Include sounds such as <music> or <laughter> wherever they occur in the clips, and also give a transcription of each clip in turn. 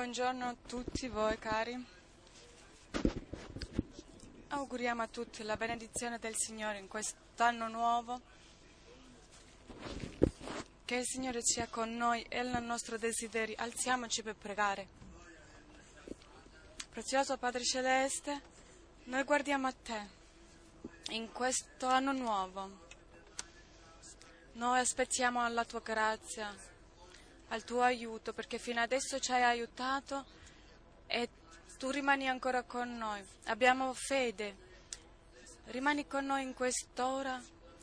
Buongiorno a tutti voi cari. Auguriamo a tutti la benedizione del Signore in quest'anno nuovo. Che il Signore sia con noi e il nostro desiderio. Alziamoci per pregare. Prezioso Padre Celeste, noi guardiamo a te in questo anno nuovo. Noi aspettiamo la tua grazia, al tuo aiuto, perché fino adesso ci hai aiutato e tu rimani ancora con noi. Abbiamo fede. Rimani con noi in quest'ora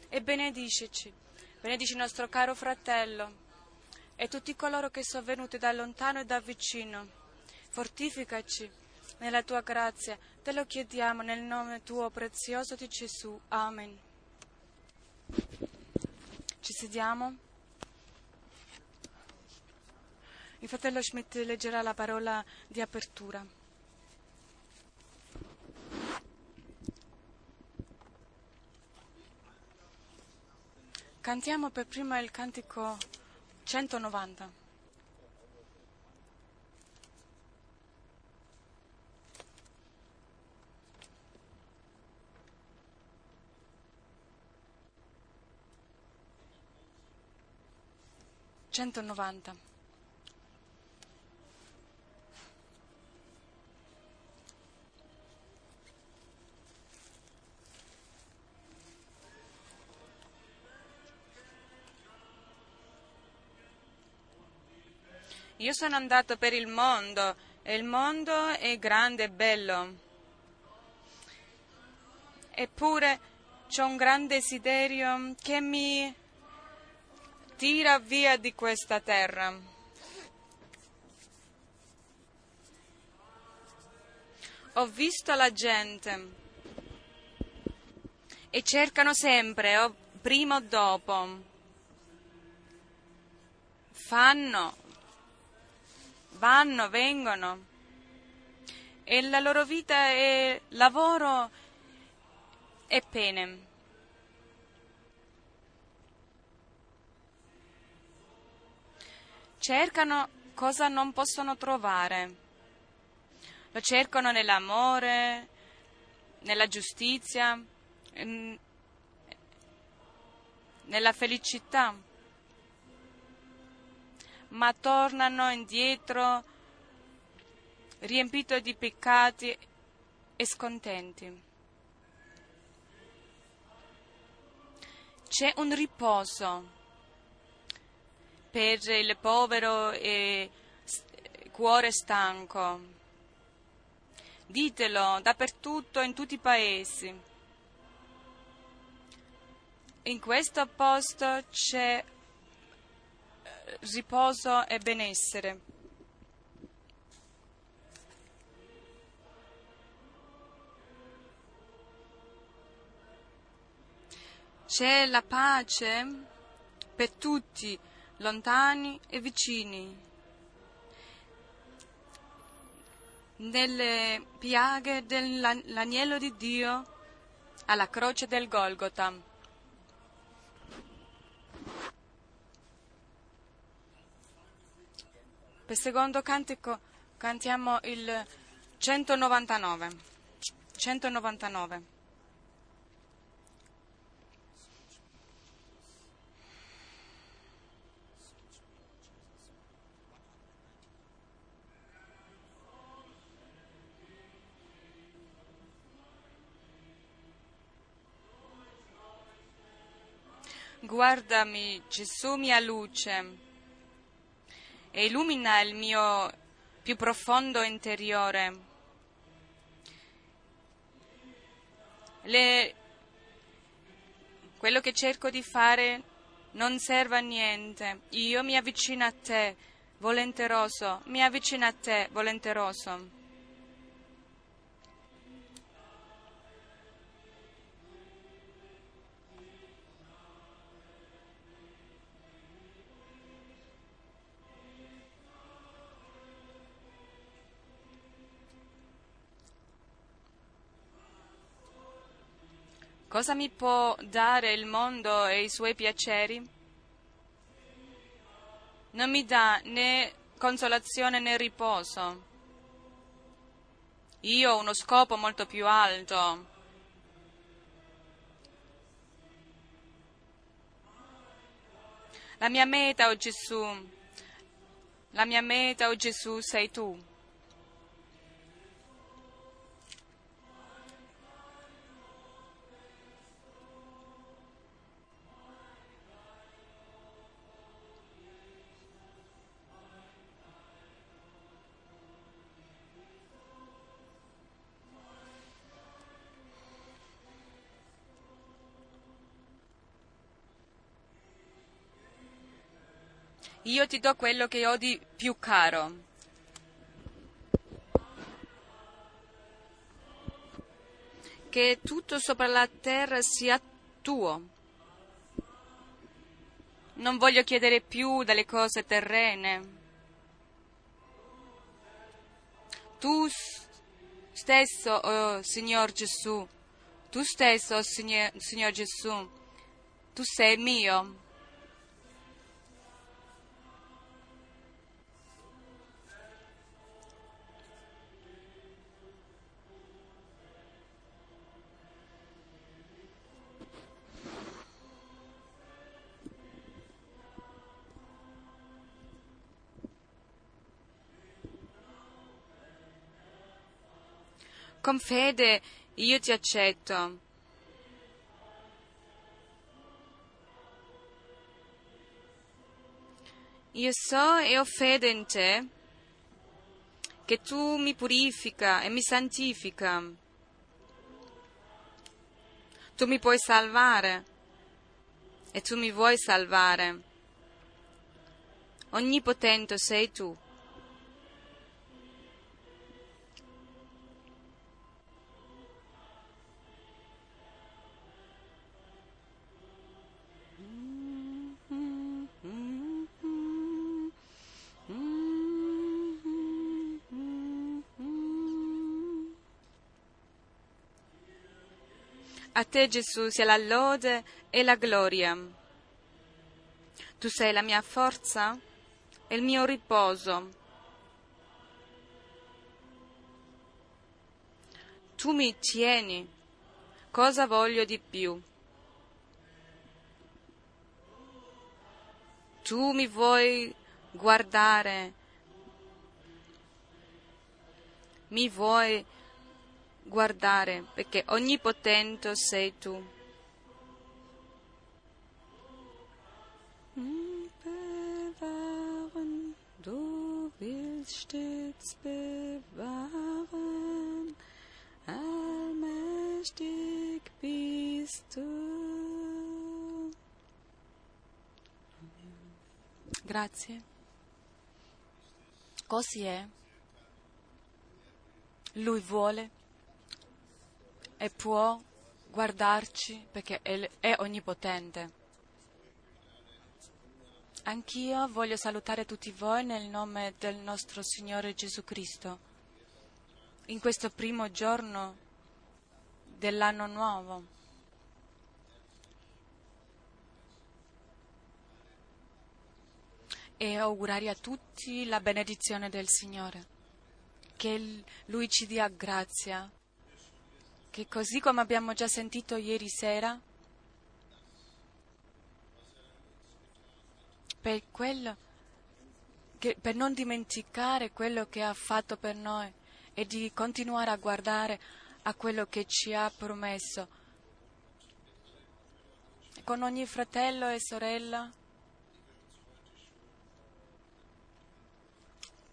e benediceci. Benedici il nostro caro fratello e tutti coloro che sono venuti da lontano e da vicino. Fortificaci nella tua grazia. Te lo chiediamo nel nome tuo prezioso di Gesù. Amen. Ci sediamo. Il fratello Schmidt leggerà la parola di apertura. Cantiamo per prima il cantico 190. Centonovanta. Io sono andato per il mondo e il mondo è grande e bello. Eppure c'è un grande desiderio che mi tira via di questa terra. Ho visto la gente e cercano sempre, o prima o dopo, fanno, vanno, vengono e la loro vita è lavoro e pene. Cercano cosa non possono trovare. Lo cercano nell'amore, nella giustizia, nella felicità ma tornano indietro riempito di peccati e scontenti. C'è un riposo per il povero e cuore stanco. Ditelo dappertutto, in tutti i paesi. In questo posto c'è riposo e benessere. C'è la pace per tutti, lontani e vicini. Nelle piaghe dell'agnello di Dio alla croce del Golgotha. Per secondo cantico cantiamo il 199. 199. Guardami, Gesù mia luce, e illumina il mio più profondo interiore. Le... Quello che cerco di fare non serve a niente. Io mi avvicino a te, volenteroso, mi avvicino a te, volenteroso. Cosa mi può dare il mondo e i suoi piaceri? Non mi dà né consolazione né riposo. Io ho uno scopo molto più alto. La mia meta, o oh Gesù, la mia meta, o oh Gesù, sei tu. Io ti do quello che ho di più caro. Che tutto sopra la terra sia tuo. Non voglio chiedere più dalle cose terrene. Tu stesso, oh Signor Gesù, tu stesso, oh Signor, Signor Gesù, tu sei mio. Con fede io ti accetto. Io so e ho fede in te che tu mi purifica e mi santifica. Tu mi puoi salvare e tu mi vuoi salvare. Onnipotente sei tu. A te Gesù sia la lode e la gloria. Tu sei la mia forza e il mio riposo. Tu mi tieni. Cosa voglio di più? Tu mi vuoi guardare, mi vuoi guardare, perché onnipotente sei tu. Bewahren, du willst stets bewahren, allmächtig bist du. Grazie. Così è. Lui vuole e può guardarci perché è, onnipotente. Anch'io voglio salutare tutti voi nel nome del nostro Signore Gesù Cristo. In questo primo giorno dell'anno nuovo. E augurare a tutti la benedizione del Signore. Che Lui ci dia grazia. Che così come abbiamo già sentito ieri sera, per, quello, che, per non dimenticare quello che ha fatto per noi e di continuare a guardare a quello che ci ha promesso. Con ogni fratello e sorella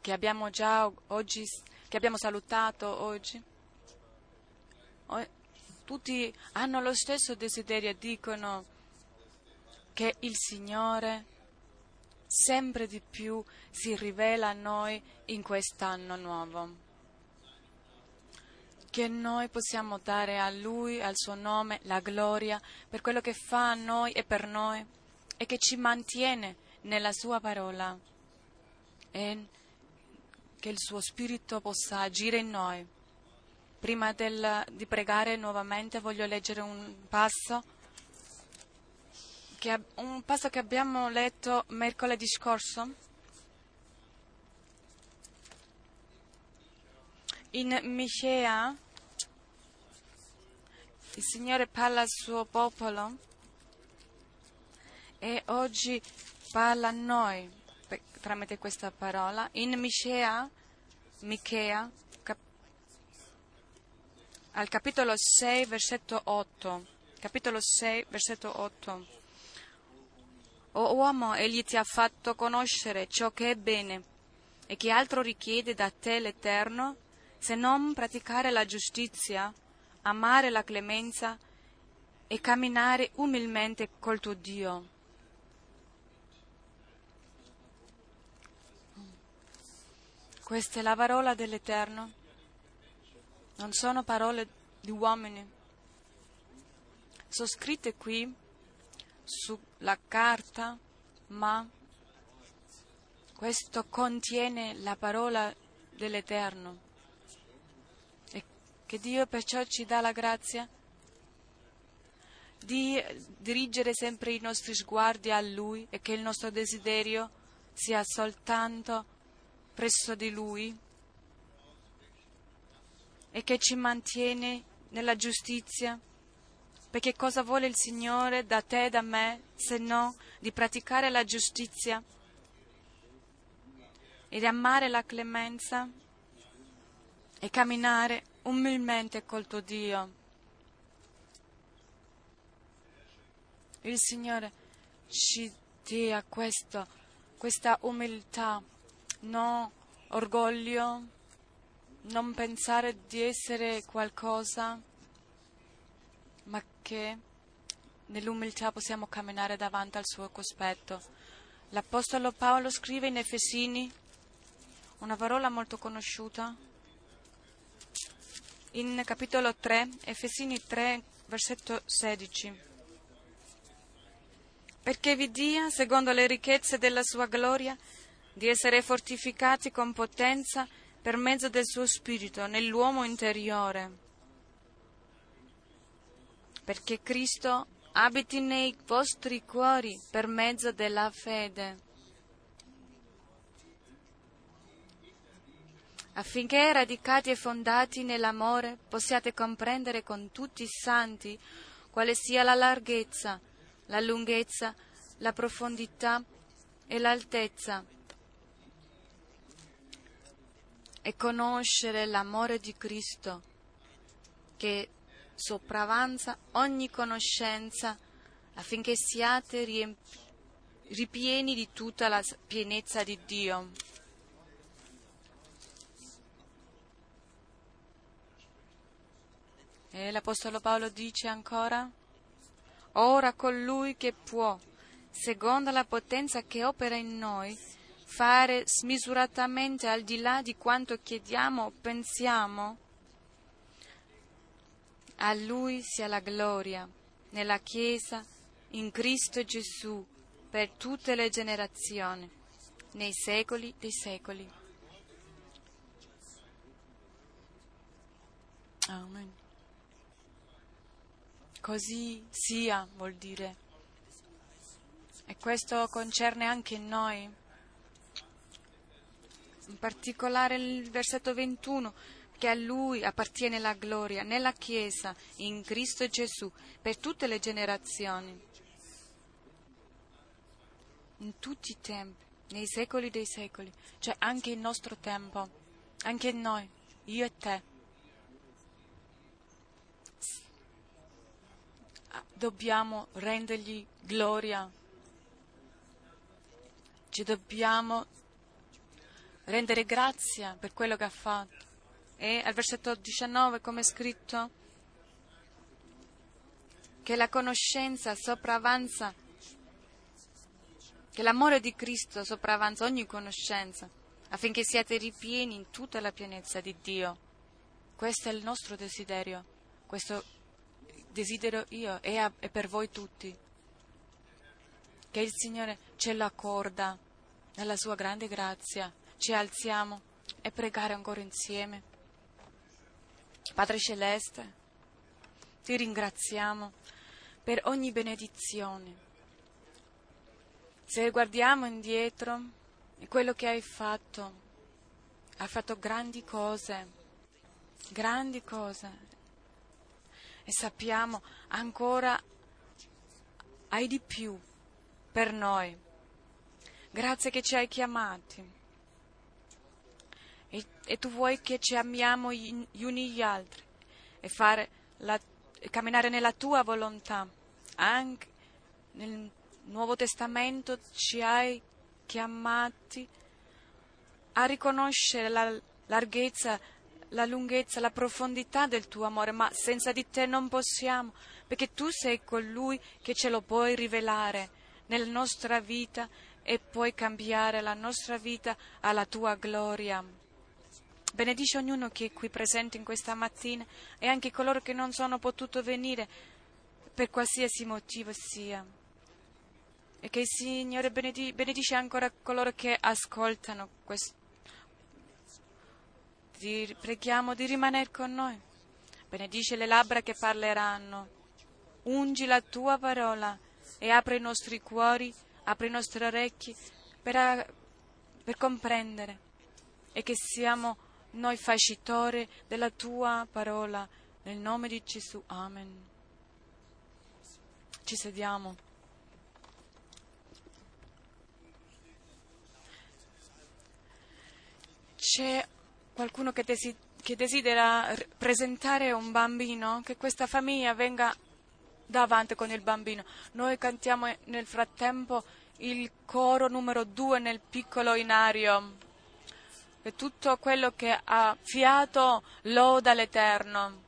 che abbiamo già oggi, che abbiamo salutato oggi, tutti hanno lo stesso desiderio e dicono che il Signore sempre di più si rivela a noi in quest'anno nuovo. Che noi possiamo dare a Lui, al suo nome, la gloria per quello che fa a noi e per noi e che ci mantiene nella sua parola e che il suo spirito possa agire in noi. Prima del, di pregare nuovamente voglio leggere un passo che, un passo che abbiamo letto mercoledì scorso. In Micea il Signore parla al suo popolo e oggi parla a noi tramite questa parola. In Michea, cap- al capitolo 6, versetto 8. Capitolo 6, versetto 8. O uomo, egli ti ha fatto conoscere ciò che è bene, e che altro richiede da te l'Eterno, se non praticare la giustizia, amare la clemenza e camminare umilmente col tuo Dio. Questa è la parola dell'Eterno, non sono parole di uomini. Sono scritte qui sulla carta, ma questo contiene la parola dell'Eterno. E che Dio perciò ci dà la grazia di dirigere sempre i nostri sguardi a Lui e che il nostro desiderio sia soltanto presso di Lui e che ci mantiene nella giustizia perché cosa vuole il Signore da te e da me se no di praticare la giustizia e di amare la clemenza e camminare umilmente col tuo Dio. Il Signore ci dia questo, questa umiltà, non orgoglio, non pensare di essere qualcosa ma che nell'umiltà possiamo camminare davanti al suo cospetto. L'Apostolo Paolo scrive in Efesini una parola molto conosciuta. In capitolo 3, Efesini 3, versetto 16. Perché vi dia, secondo le ricchezze della sua gloria, di essere fortificati con potenza per mezzo del suo spirito nell'uomo interiore. Perché Cristo abiti nei vostri cuori per mezzo della fede, affinché radicati e fondati nell'amore possiate comprendere con tutti i santi quale sia la larghezza, la lunghezza, la profondità e l'altezza e conoscere l'amore di Cristo che sopravanza ogni conoscenza affinché siate riempi- ripieni di tutta la pienezza di Dio. E l'Apostolo Paolo dice ancora, ora colui che può, secondo la potenza che opera in noi, fare smisuratamente al di là di quanto chiediamo o pensiamo, A Lui sia la gloria nella Chiesa, in Cristo Gesù, per tutte le generazioni, nei secoli dei secoli. Amen. Così sia, vuol dire. E questo concerne anche noi. In particolare il versetto 21, che a Lui appartiene la gloria nella Chiesa, in Cristo Gesù, per tutte le generazioni, in tutti i tempi, nei secoli dei secoli, cioè anche il nostro tempo, anche noi, io e te. Dobbiamo rendergli gloria, ci dobbiamo rendere grazia per quello che ha fatto. E al versetto 19, come è scritto, che la conoscenza sopravanza, che l'amore di Cristo sopravanza ogni conoscenza, affinché siate ripieni in tutta la pienezza di Dio. Questo è il nostro desiderio, questo desidero io e, per voi tutti. Che il Signore ce l'accorda nella sua grande grazia. Ci alziamo e pregare ancora insieme. Padre Celeste, ti ringraziamo per ogni benedizione. Se guardiamo indietro, quello che hai fatto, hai fatto grandi cose, grandi cose. E sappiamo ancora hai di più per noi. Grazie che ci hai chiamati. E, tu vuoi che ci amiamo gli uni gli altri e la, camminare nella tua volontà. Anche nel Nuovo Testamento ci hai chiamati a riconoscere la larghezza, la lunghezza, la profondità del tuo amore, ma senza di te non possiamo, perché tu sei colui che ce lo puoi rivelare nella nostra vita e puoi cambiare la nostra vita alla tua gloria. Benedice ognuno che è qui presente in questa mattina e anche coloro che non sono potuto venire per qualsiasi motivo sia. E che il Signore benedice ancora coloro che ascoltano questo. Ti preghiamo di rimanere con noi. Benedice le labbra che parleranno. Ungi la tua parola e apri i nostri cuori, apri i nostri orecchi per, per comprendere e che siamo noi facitore della tua parola. Nel nome di Gesù. Amen. Ci sediamo. C'è qualcuno che, desi- che desidera presentare un bambino? Che questa famiglia venga davanti con il bambino. Noi cantiamo nel frattempo il coro numero due nel piccolo inario. E tutto quello che ha fiato loda l'Eterno.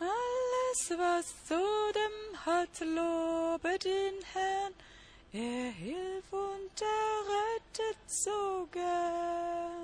Alles, was zu dem hat, lobe den Herrn. Er hilft und errettet so gern.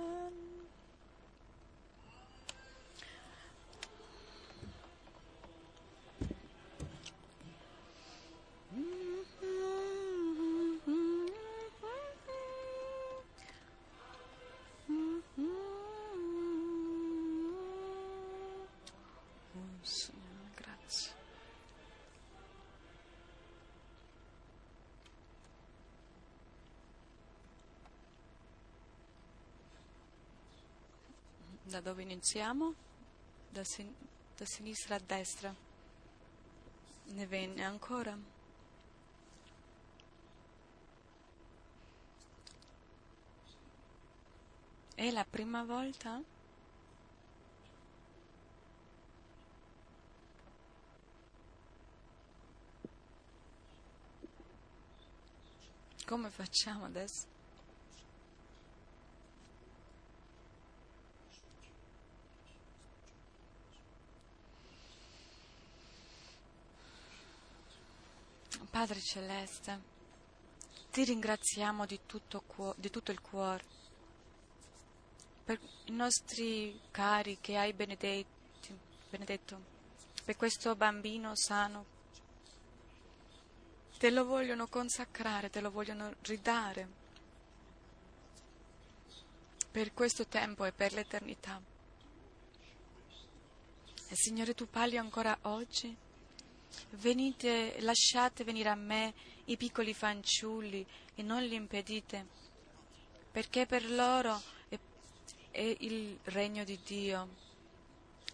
Da dove iniziamo? Da, sin- da sinistra a destra. Ne venne ancora? È la prima volta? Come facciamo adesso? Padre Celeste, ti ringraziamo di tutto, di tutto il cuore per i nostri cari che hai benedetti, benedetto, per questo bambino sano. Te lo vogliono consacrare, te lo vogliono ridare per questo tempo e per l'eternità. E Signore, tu parli ancora oggi? Venite, lasciate venire a me i piccoli fanciulli e non li impedite, perché per loro è, è il regno di Dio.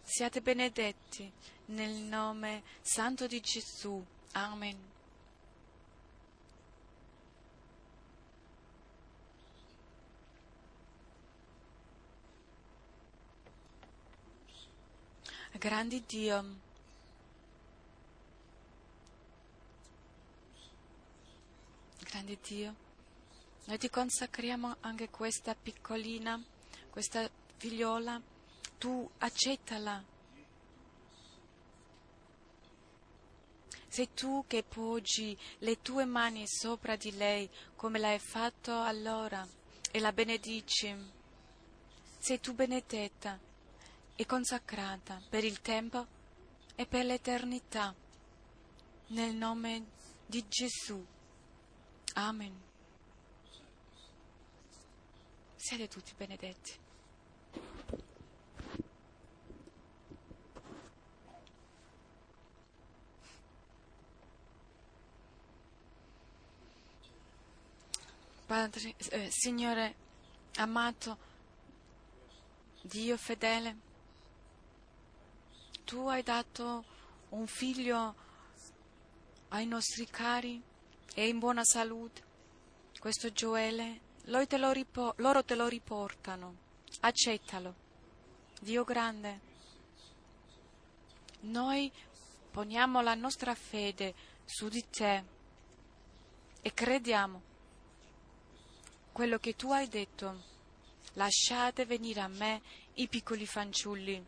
Siate benedetti nel nome santo di Gesù. Amen. Grandi Dio. Grande Dio, noi ti consacriamo anche questa piccolina, questa figliola, tu accettala. Sei tu che poggi le tue mani sopra di lei come l'hai fatto allora e la benedici. Sei tu benedetta e consacrata per il tempo e per l'eternità. Nel nome di Gesù. Amen. Siete tutti benedetti. Padre, eh, Signore amato, Dio fedele, tu hai dato un figlio ai nostri cari è in buona salute. Questo Gioele, loro te lo, ripo- loro te lo riportano. Accettalo. Dio grande. Noi poniamo la nostra fede su di te e crediamo quello che tu hai detto. Lasciate venire a me i piccoli fanciulli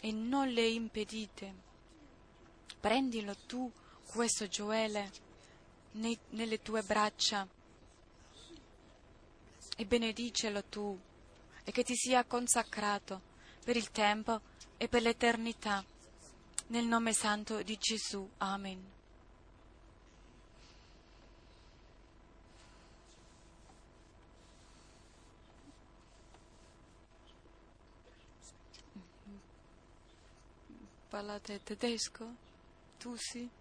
e non le impedite. Prendilo tu, questo Gioele nei, nelle tue braccia e benedicelo tu e che ti sia consacrato per il tempo e per l'eternità. Nel nome santo di Gesù. Amen. Parlate tedesco? Tu sì?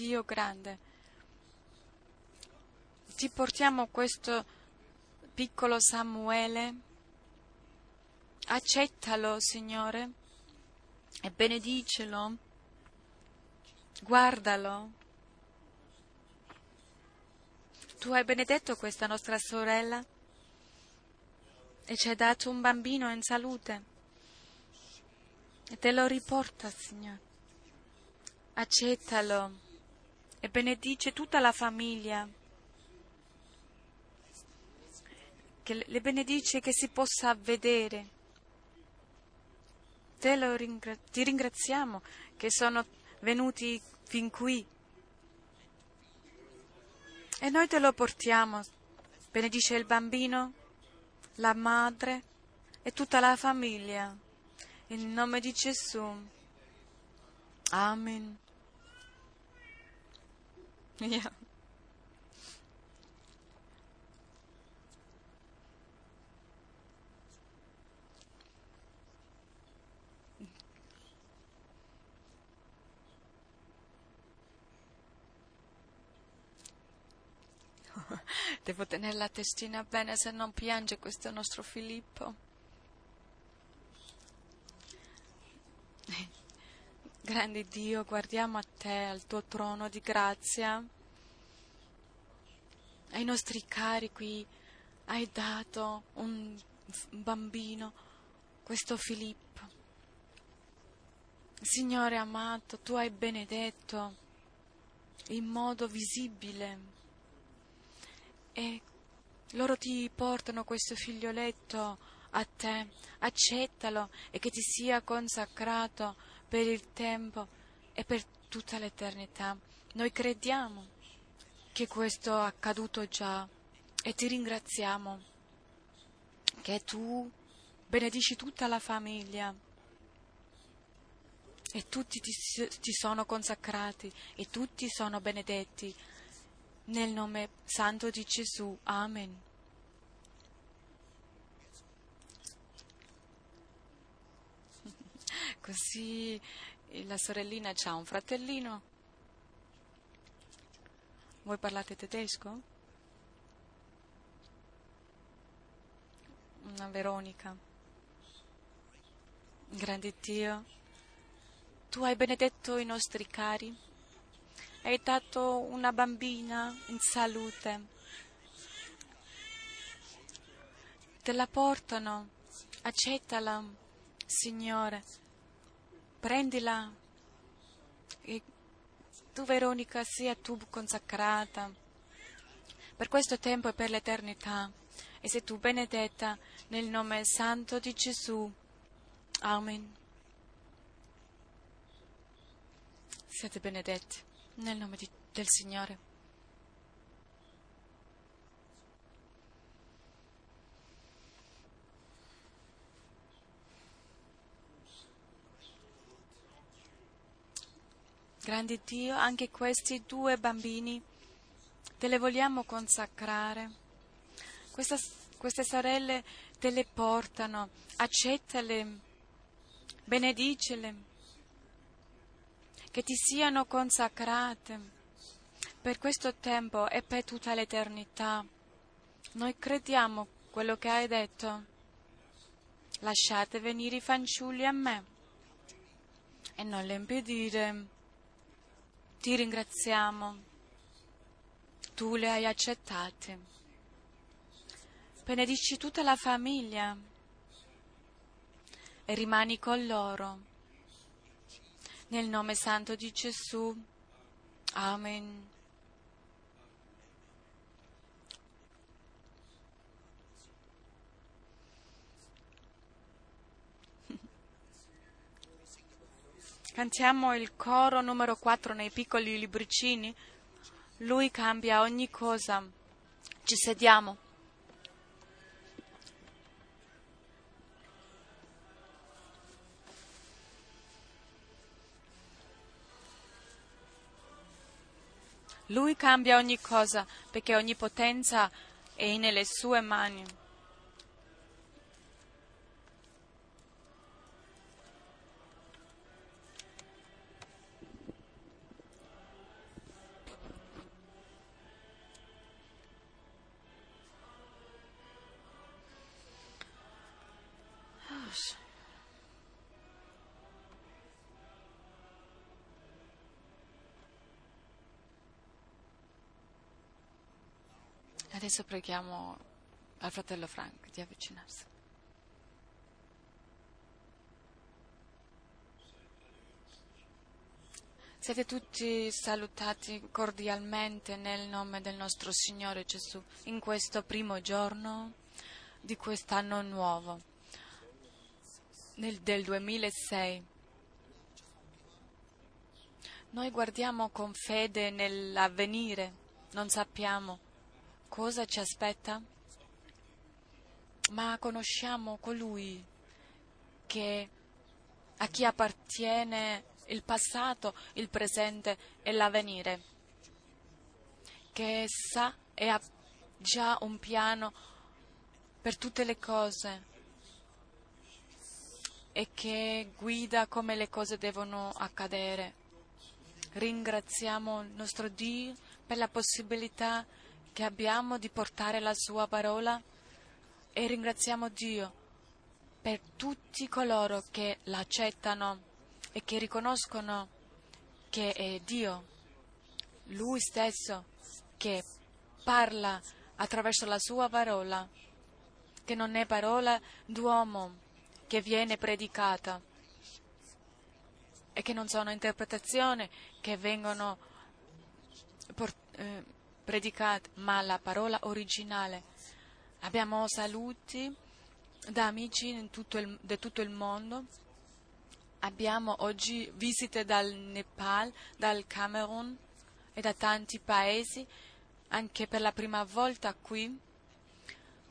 Dio grande, ti portiamo questo piccolo Samuele, accettalo Signore e benedicelo, guardalo. Tu hai benedetto questa nostra sorella? E ci hai dato un bambino in salute? E te lo riporta, Signore. Accettalo e benedice tutta la famiglia, che le benedice che si possa vedere. Te ringra- ti ringraziamo che sono venuti fin qui e noi te lo portiamo. Benedice il bambino, la madre e tutta la famiglia. In nome di Gesù. Amen. Ja. <laughs> Devo tenere la testina bene se non piange questo nostro Filippo. Grande Dio, guardiamo a te, al tuo trono di grazia. Ai nostri cari qui hai dato un bambino, questo Filippo. Signore amato, tu hai benedetto in modo visibile e loro ti portano questo figlioletto a te, accettalo e che ti sia consacrato per il tempo e per tutta l'eternità. Noi crediamo che questo è accaduto già e ti ringraziamo che tu benedici tutta la famiglia e tutti ti, ti sono consacrati e tutti sono benedetti nel nome santo di Gesù. Amen. Così la sorellina ha un fratellino. Voi parlate tedesco? Una Veronica. Grande Dio, tu hai benedetto i nostri cari, hai dato una bambina in salute. Te la portano, accettala, Signore, prendila. E tu, Veronica, sia tu consacrata per questo tempo e per l'eternità. E sei tu benedetta nel nome santo di Gesù. Amen. Siete benedetti nel nome di, del Signore. Grande Dio, anche questi due bambini te le vogliamo consacrare. Questa, queste sorelle te le portano, accettale, benedicele, che ti siano consacrate per questo tempo e per tutta l'eternità. Noi crediamo quello che hai detto. Lasciate venire i fanciulli a me e non le impedire ti ringraziamo. Tu le hai accettate. Benedici tutta la famiglia e rimani con loro. Nel nome santo di Gesù. Amen. Cantiamo il coro numero 4 nei piccoli libricini. Lui cambia ogni cosa. Ci sediamo. Lui cambia ogni cosa perché ogni potenza è nelle sue mani. Adesso preghiamo al fratello Frank di avvicinarsi. Siete tutti salutati cordialmente nel nome del nostro Signore Gesù in questo primo giorno di quest'anno nuovo, nel, del 2006. Noi guardiamo con fede nell'avvenire, non sappiamo cosa ci aspetta? Ma conosciamo colui che a chi appartiene il passato, il presente e l'avvenire, che sa e ha già un piano per tutte le cose e che guida come le cose devono accadere. Ringraziamo il nostro Dio per la possibilità di che abbiamo di portare la sua parola e ringraziamo Dio per tutti coloro che l'accettano e che riconoscono che è Dio, Lui stesso, che parla attraverso la sua parola, che non è parola d'uomo che viene predicata e che non sono interpretazioni che vengono portate. Predicata, ma la parola originale. Abbiamo saluti da amici di tutto, tutto il mondo. Abbiamo oggi visite dal Nepal, dal Camerun e da tanti paesi anche per la prima volta qui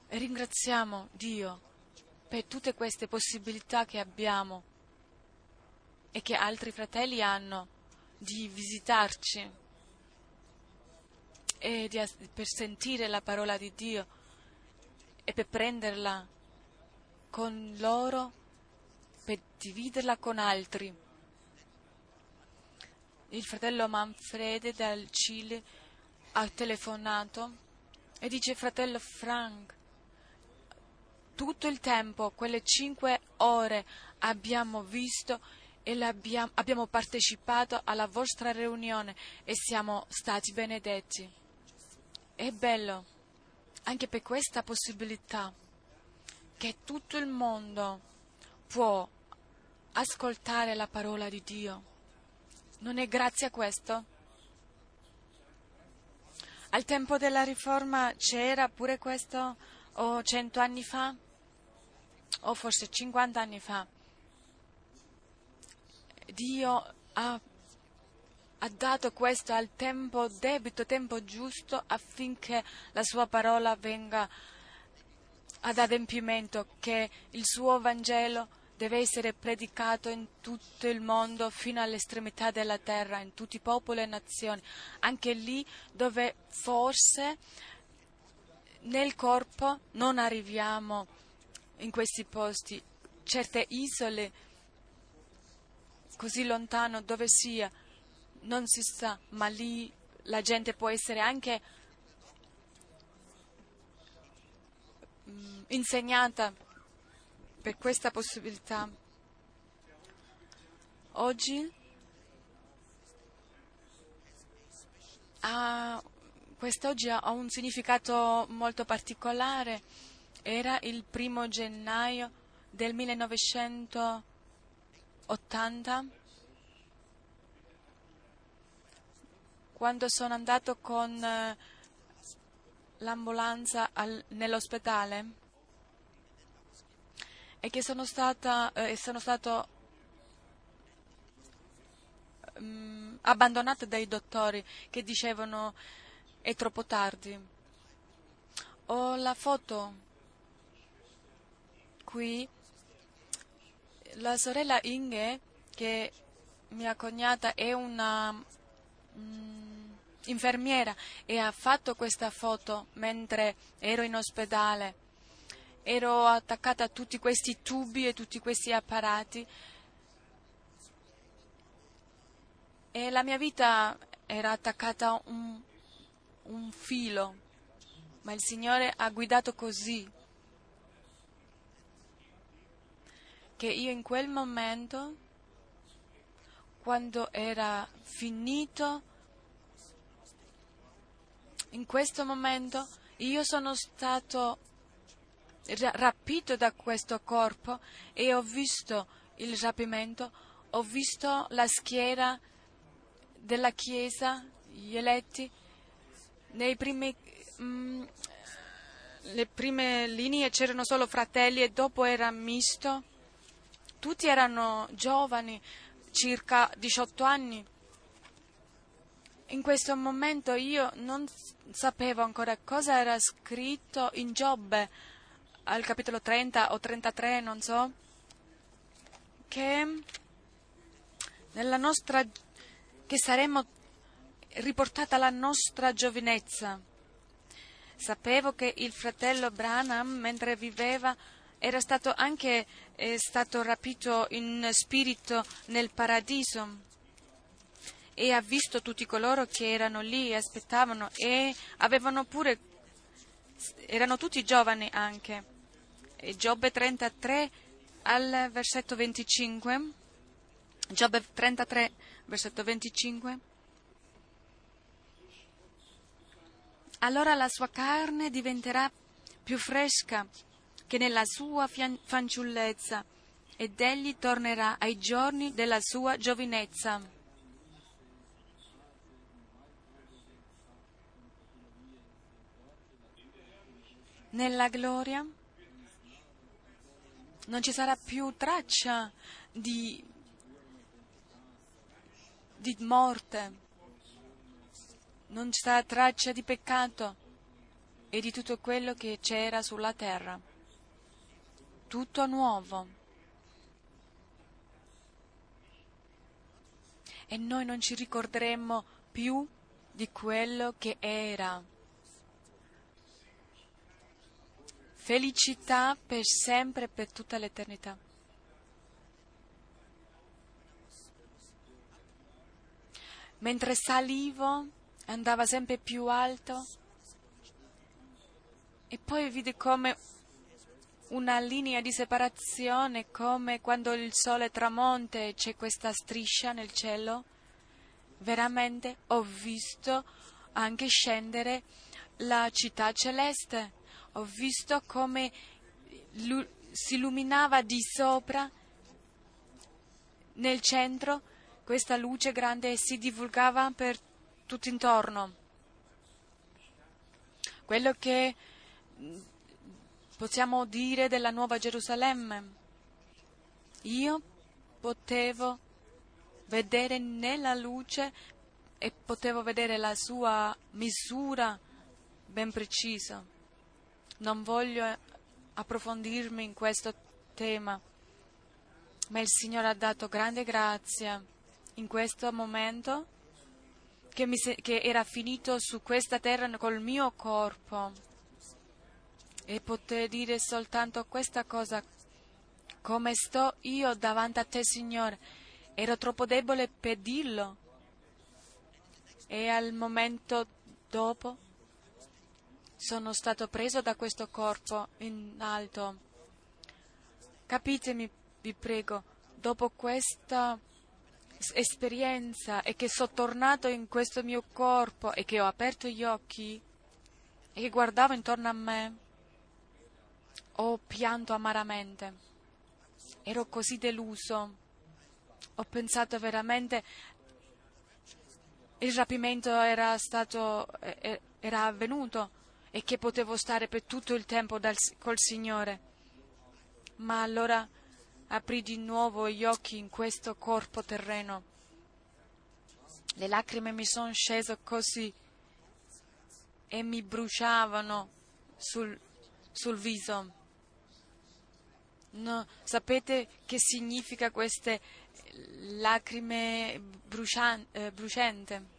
e ringraziamo Dio per tutte queste possibilità che abbiamo e che altri fratelli hanno di visitarci e di, per sentire la parola di Dio e per prenderla con loro, per dividerla con altri. Il fratello Manfrede dal Cile ha telefonato e dice fratello Frank, tutto il tempo, quelle cinque ore abbiamo visto e abbiamo partecipato alla vostra riunione e siamo stati benedetti. È bello anche per questa possibilità che tutto il mondo può ascoltare la parola di Dio. Non è grazie a questo? Al tempo della riforma c'era pure questo, o cento anni fa, o forse cinquanta anni fa. Dio ha, ha, dato questo al tempo debito, tempo giusto, affinché la sua parola venga ad adempimento, che il suo Vangelo deve essere predicato in tutto il mondo fino all'estremità della terra, in tutti i popoli e nazioni, anche lì dove forse nel corpo non arriviamo in questi posti, certe isole così lontano dove sia, non si sa, ma lì la gente può essere anche mm, insegnata per questa possibilità. Oggi ha, quest'oggi ha un significato molto particolare. Era il primo gennaio del 1980 quando sono andato con eh, l'ambulanza al, nell'ospedale e che sono, stata, eh, sono stato um, abbandonato dai dottori che dicevano è troppo tardi. Ho la foto qui, la sorella Inge, che mia cognata è una um, infermiera e ha fatto questa foto mentre ero in ospedale. Ero attaccata a tutti questi tubi e tutti questi apparati. E la mia vita era attaccata a un, un filo, ma il Signore ha guidato così che io in quel momento, quando era finito, in questo momento io sono stato rapito da questo corpo e ho visto il rapimento, ho visto la schiera della Chiesa, gli eletti, nei primi, mm, le prime linee c'erano solo fratelli e dopo era misto, tutti erano giovani, circa 18 anni. In questo momento io non sapevo ancora cosa era scritto in Giobbe al capitolo 30 o 33, non so, che nella nostra che saremmo riportata la nostra giovinezza. Sapevo che il fratello Branham, mentre viveva, era stato anche eh, stato rapito in spirito nel paradiso e ha visto tutti coloro che erano lì e aspettavano e avevano pure erano tutti giovani anche Giobbe 33 al versetto 25. Giobbe 33, versetto 25. Allora la sua carne diventerà più fresca che nella sua fanciullezza ed egli tornerà ai giorni della sua giovinezza. Nella gloria non ci sarà più traccia di, di morte. non c'è traccia di peccato e di tutto quello che c'era sulla terra. Tutto nuovo. E noi non ci ricorderemo più di quello che era. Felicità per sempre e per tutta l'eternità. Mentre salivo, andava sempre più alto e poi vide come una linea di separazione, come quando il sole tramonta e c'è questa striscia nel cielo. Veramente ho visto anche scendere la città celeste. Ho visto come si illuminava di sopra nel centro questa luce grande si divulgava per tutto intorno. Quello che possiamo dire della Nuova Gerusalemme. Io potevo vedere nella luce e potevo vedere la sua misura ben precisa. Non voglio approfondirmi in questo tema, ma il Signore ha dato grande grazia in questo momento che, mi, che era finito su questa terra col mio corpo. E poter dire soltanto questa cosa. Come sto io davanti a te Signore? Ero troppo debole per dirlo. E al momento dopo sono stato preso da questo corpo in alto capitemi vi prego dopo questa esperienza e che sono tornato in questo mio corpo e che ho aperto gli occhi e che guardavo intorno a me, ho pianto amaramente. Ero così deluso. Ho pensato veramente il rapimento era stato era avvenuto e che potevo stare per tutto il tempo dal, col Signore. Ma allora aprì di nuovo gli occhi in questo corpo terreno. Le lacrime mi sono scese così e mi bruciavano sul, sul viso. No, sapete che significa queste lacrime brucian- eh, bruciante?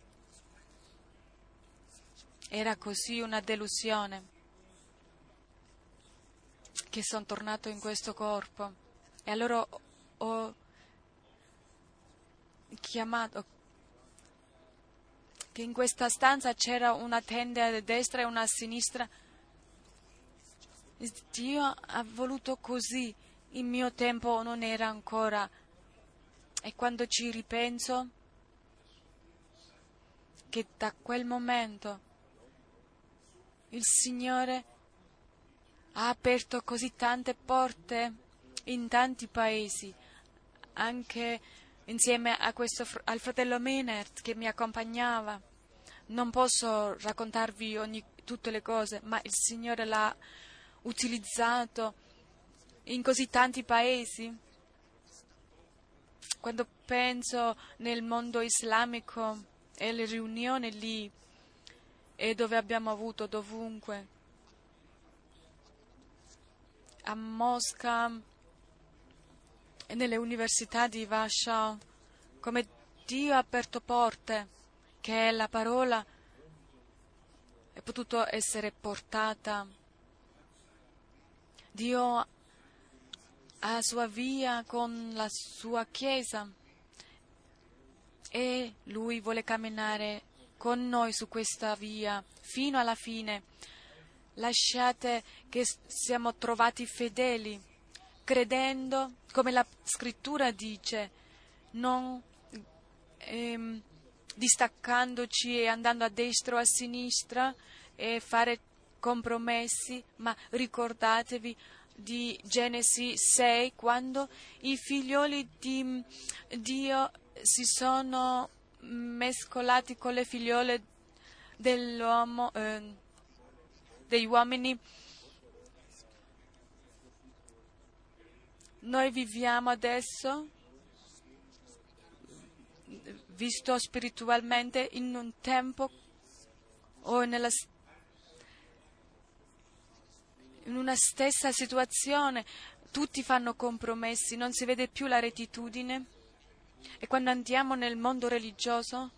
Era così una delusione che sono tornato in questo corpo. E allora ho chiamato che in questa stanza c'era una tenda a destra e una a sinistra. Dio ha voluto così, il mio tempo non era ancora. E quando ci ripenso, che da quel momento il Signore ha aperto così tante porte in tanti paesi, anche insieme questo, al fratello Menert che mi accompagnava. Non posso raccontarvi ogni, tutte le cose, ma il Signore l'ha utilizzato in così tanti paesi. Quando penso nel mondo islamico e alle riunioni lì e dove abbiamo avuto dovunque, a Mosca, e nelle università di Warsaw, come Dio ha aperto porte, che la parola è potuta essere portata. Dio ha la sua via con la sua Chiesa e Lui vuole camminare con noi su questa via fino alla fine. Lasciate che siamo trovati fedeli credendo, come la scrittura dice, non ehm, distaccandoci e andando a destra o a sinistra e fare compromessi, ma ricordatevi di Genesi 6 quando i figlioli di Dio si sono mescolati con le figliole eh, degli uomini Noi viviamo adesso, visto spiritualmente, in un tempo o nella, in una stessa situazione tutti fanno compromessi, non si vede più la rettitudine. E quando andiamo nel mondo religioso,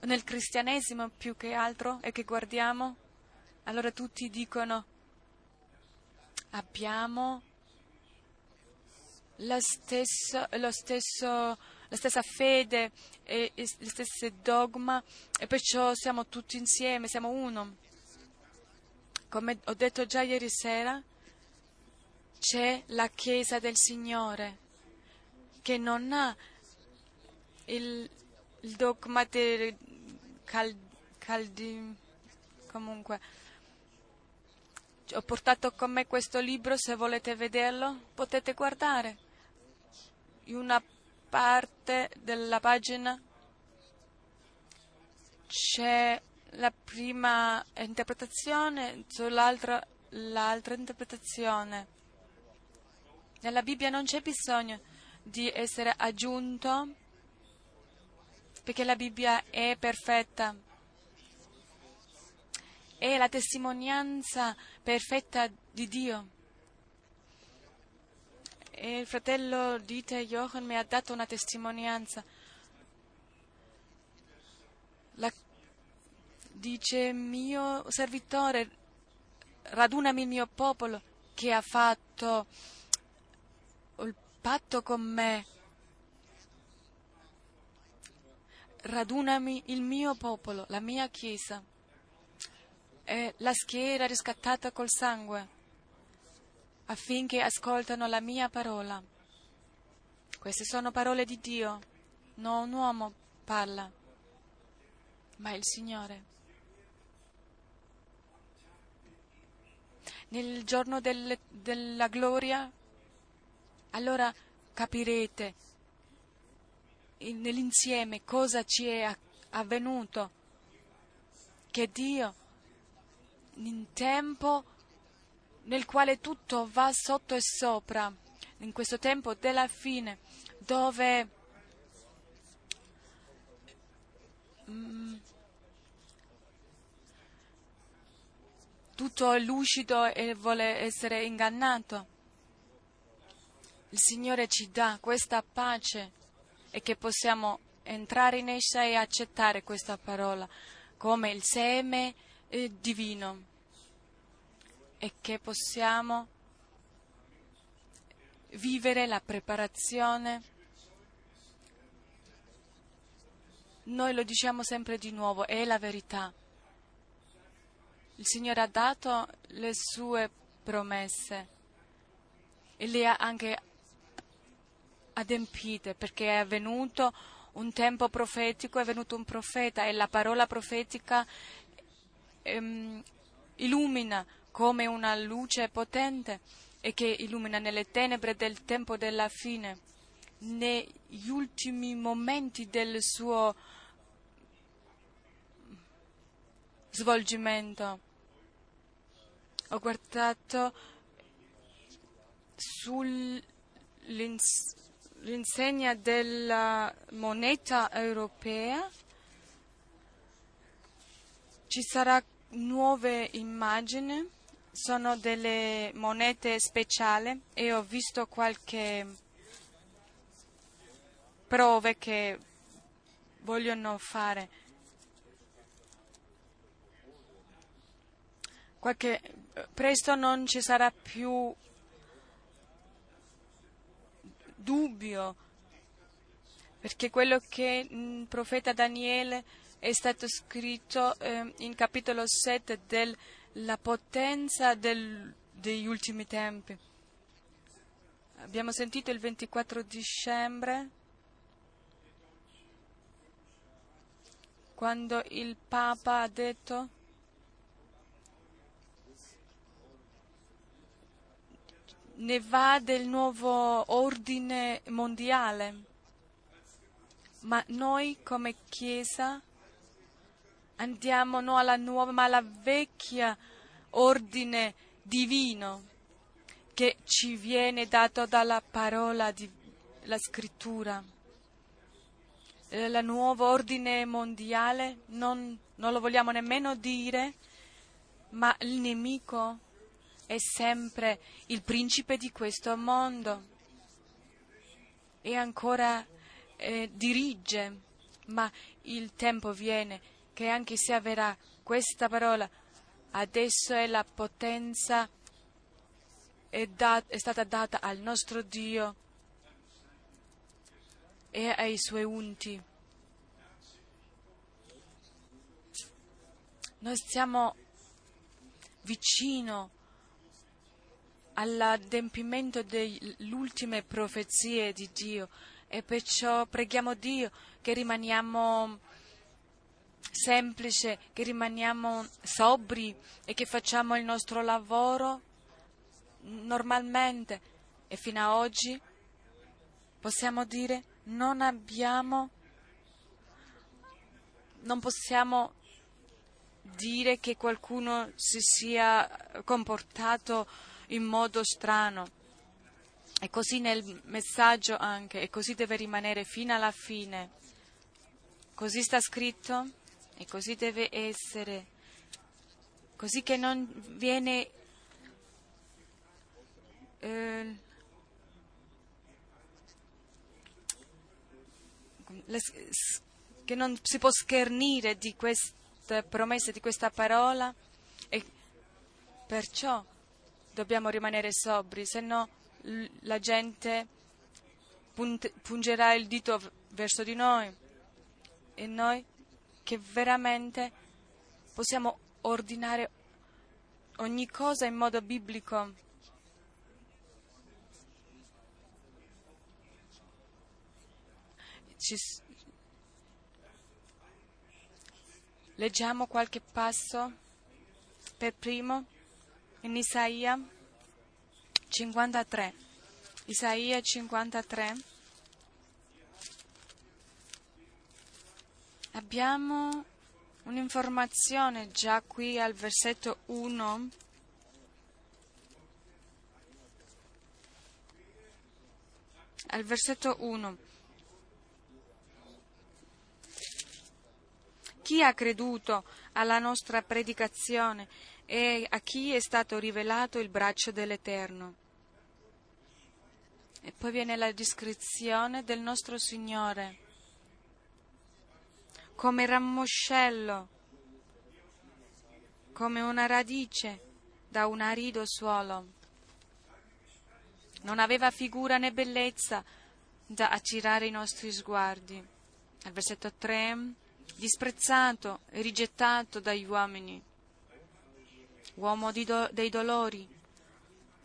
nel cristianesimo più che altro, e che guardiamo, allora tutti dicono abbiamo la, stesso, stesso, la stessa fede e, e le stesse dogma e perciò siamo tutti insieme, siamo uno. Come ho detto già ieri sera, c'è la Chiesa del Signore che non ha il, il dogma del caldi, caldi, comunque. Ho portato con me questo libro, se volete vederlo potete guardare. In una parte della pagina c'è la prima interpretazione, sull'altra l'altra interpretazione. Nella Bibbia non c'è bisogno di essere aggiunto perché la Bibbia è perfetta. È la testimonianza perfetta di Dio. E il fratello Dieter Jochen mi ha dato una testimonianza. La, dice mio servitore, radunami il mio popolo che ha fatto il patto con me. Radunami il mio popolo, la mia chiesa. È la schiera riscattata col sangue affinché ascoltano la mia parola. Queste sono parole di Dio, non un uomo parla, ma il Signore. Nel giorno del, della gloria, allora capirete nell'insieme cosa ci è avvenuto, che Dio in tempo nel quale tutto va sotto e sopra, in questo tempo della fine, dove mm, tutto è lucido e vuole essere ingannato. Il Signore ci dà questa pace e che possiamo entrare in essa e accettare questa parola come il seme eh, divino e che possiamo vivere la preparazione. Noi lo diciamo sempre di nuovo, è la verità. Il Signore ha dato le sue promesse e le ha anche adempite perché è avvenuto un tempo profetico, è venuto un profeta e la parola profetica ehm, illumina come una luce potente e che illumina nelle tenebre del tempo della fine, negli ultimi momenti del suo svolgimento. Ho guardato sull'insegna della moneta europea, ci sarà nuove immagini sono delle monete speciali e ho visto qualche prove che vogliono fare. Qualche, presto non ci sarà più dubbio, perché quello che il profeta Daniele è stato scritto eh, in capitolo 7 del la potenza del, degli ultimi tempi. Abbiamo sentito il 24 dicembre quando il Papa ha detto ne va del nuovo ordine mondiale, ma noi come Chiesa andiamo non alla nuova ma alla vecchia ordine divino che ci viene dato dalla parola della scrittura. il nuovo ordine mondiale, non, non lo vogliamo nemmeno dire, ma il nemico è sempre il principe di questo mondo e ancora eh, dirige, ma il tempo viene che anche se avverrà questa parola, adesso è la potenza è, dat- è stata data al nostro Dio e ai suoi unti. Noi stiamo vicino all'adempimento delle ultime profezie di Dio. E perciò preghiamo Dio che rimaniamo semplici, che rimaniamo sobri e che facciamo il nostro lavoro normalmente. E fino ad oggi possiamo dire non abbiamo non possiamo dire che qualcuno si sia comportato in modo strano. E così nel messaggio anche, e così deve rimanere fino alla fine. Così sta scritto e così deve essere. Così che non viene eh, che non si può schernire di queste promesse, di questa parola e perciò dobbiamo rimanere sobri, se no la gente pungerà il dito verso di noi e noi che veramente possiamo ordinare ogni cosa in modo biblico. Ci, leggiamo qualche passo per primo in Isaia 53. Isaia 53. Abbiamo un'informazione già qui al versetto 1. Al versetto 1. Chi ha creduto alla nostra predicazione e a chi è stato rivelato il braccio dell'Eterno. E poi viene la descrizione del nostro Signore come ramoscello, come una radice da un arido suolo. Non aveva figura né bellezza da attirare i nostri sguardi. Al versetto 3, disprezzato e rigettato dagli uomini uomo do, dei dolori,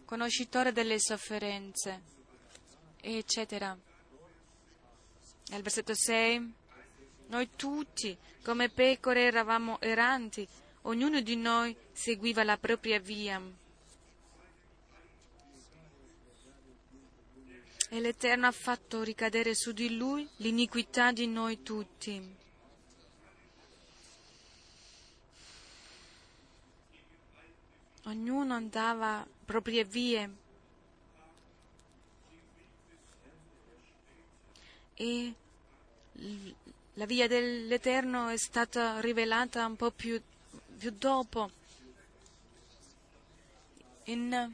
conoscitore delle sofferenze, eccetera. Nel versetto 6, noi tutti come pecore eravamo erranti, ognuno di noi seguiva la propria via. E l'Eterno ha fatto ricadere su di lui l'iniquità di noi tutti. Ognuno andava proprie vie e la via dell'Eterno è stata rivelata un po' più, più dopo. In,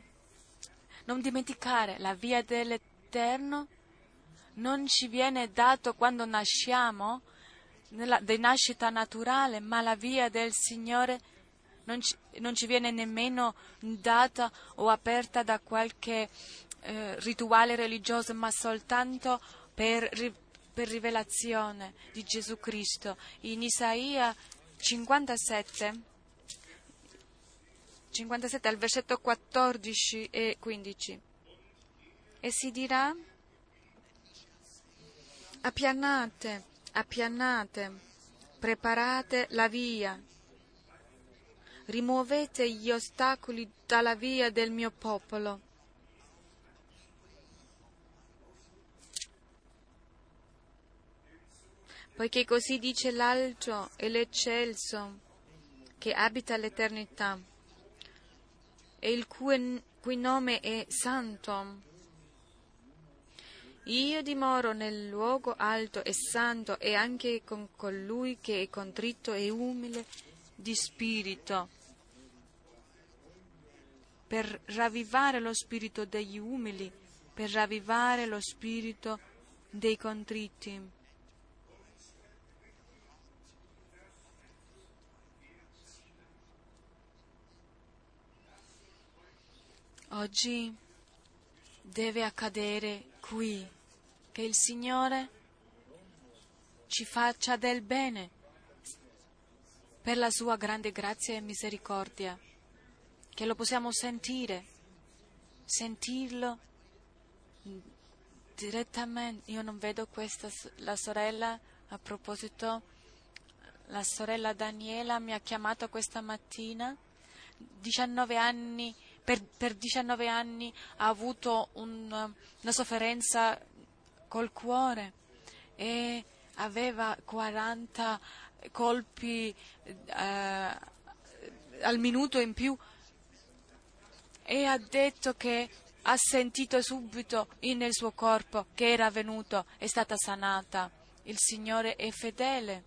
non dimenticare, la via dell'Eterno non ci viene dato quando nasciamo, nella, di nascita naturale, ma la via del Signore non ci, non ci viene nemmeno data o aperta da qualche eh, rituale religioso, ma soltanto per, per rivelazione di Gesù Cristo. In Isaia 57, 57 al versetto 14 e 15. E si dirà, appianate, appianate, preparate la via rimuovete gli ostacoli dalla via del mio popolo. Poiché così dice l'alto e l'eccelso che abita l'eternità e il cui, cui nome è santo. Io dimoro nel luogo alto e santo e anche con colui che è contritto e umile di spirito, per ravvivare lo spirito degli umili, per ravvivare lo spirito dei contritti. Oggi deve accadere qui che il Signore ci faccia del bene per la sua grande grazia e misericordia, che lo possiamo sentire, sentirlo direttamente. Io non vedo questa, la sorella, a proposito, la sorella Daniela mi ha chiamato questa mattina, 19 anni, per, per 19 anni ha avuto un, una sofferenza col cuore e aveva 40 colpi eh, al minuto in più e ha detto che ha sentito subito nel suo corpo che era venuto, è stata sanata. Il Signore è fedele.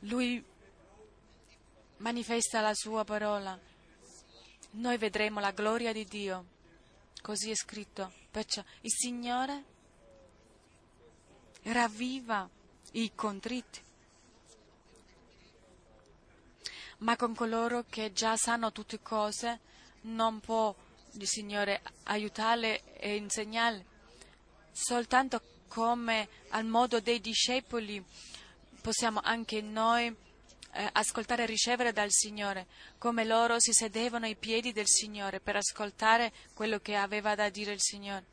Lui manifesta la sua parola. Noi vedremo la gloria di Dio. Così è scritto. Perciò il Signore ravviva i contritti. Ma con coloro che già sanno tutte cose non può il Signore aiutarle e insegnarle. Soltanto come al modo dei discepoli possiamo anche noi eh, ascoltare e ricevere dal Signore, come loro si sedevano ai piedi del Signore per ascoltare quello che aveva da dire il Signore.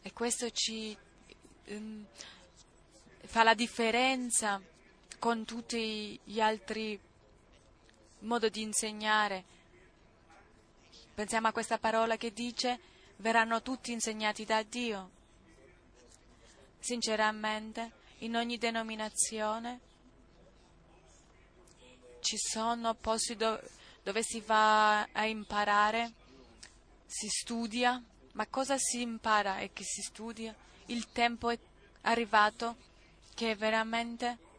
E questo ci um, fa la differenza con tutti gli altri modi di insegnare. Pensiamo a questa parola che dice verranno tutti insegnati da Dio. Sinceramente, in ogni denominazione ci sono posti do- dove si va a imparare, si studia, ma cosa si impara e che si studia? Il tempo è arrivato che veramente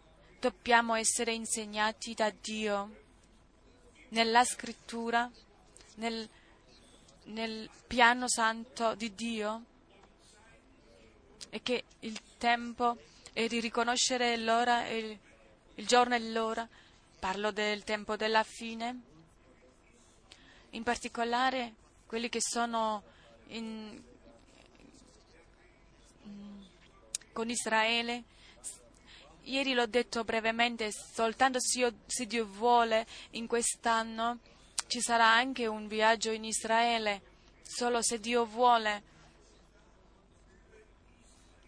dobbiamo essere insegnati da Dio nella scrittura, nel, nel piano santo di Dio e che il tempo è di riconoscere l'ora, il, il giorno e l'ora Parlo del tempo della fine, in particolare quelli che sono in, con Israele. Ieri l'ho detto brevemente, soltanto se Dio vuole in quest'anno ci sarà anche un viaggio in Israele, solo se Dio vuole.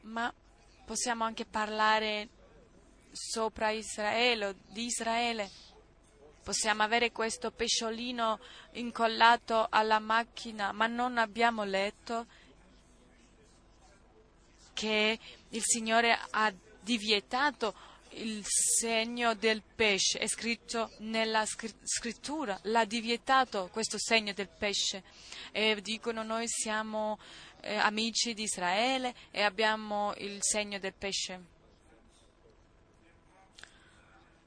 Ma possiamo anche parlare sopra Israele, di Israele. Possiamo avere questo pesciolino incollato alla macchina, ma non abbiamo letto che il Signore ha divietato il segno del pesce, è scritto nella scrittura, l'ha divietato questo segno del pesce. E dicono noi siamo eh, amici di Israele e abbiamo il segno del pesce.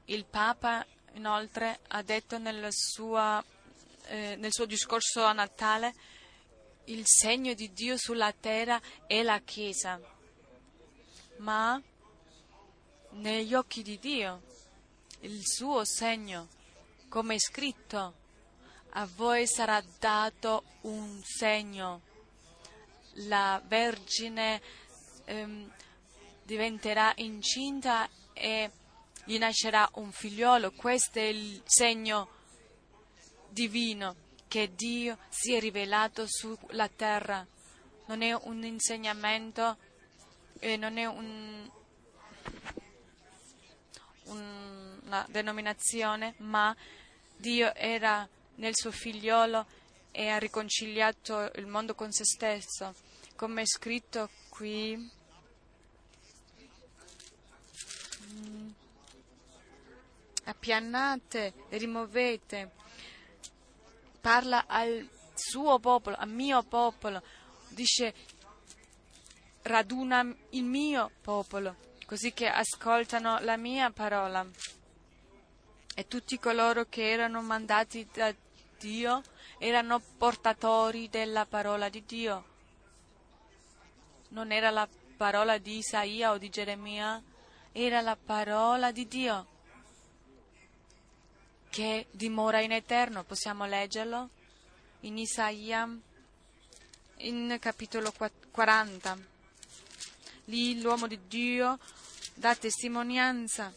Il Papa inoltre ha detto sua, eh, nel suo discorso a Natale il segno di Dio sulla terra è la Chiesa, ma negli occhi di Dio il suo segno, come è scritto, a voi sarà dato un segno. La Vergine ehm, diventerà incinta e gli nascerà un figliolo, questo è il segno divino che Dio si è rivelato sulla terra. Non è un insegnamento, eh, non è un, una denominazione, ma Dio era nel suo figliolo e ha riconciliato il mondo con se stesso, come è scritto qui. Appiannate, rimuovete. Parla al suo popolo, al mio popolo, dice raduna il mio popolo, così che ascoltano la mia parola. E tutti coloro che erano mandati da Dio erano portatori della parola di Dio. Non era la parola di Isaia o di Geremia, era la parola di Dio che dimora in eterno. Possiamo leggerlo in Isaia, in capitolo 40. Lì l'uomo di Dio dà testimonianza.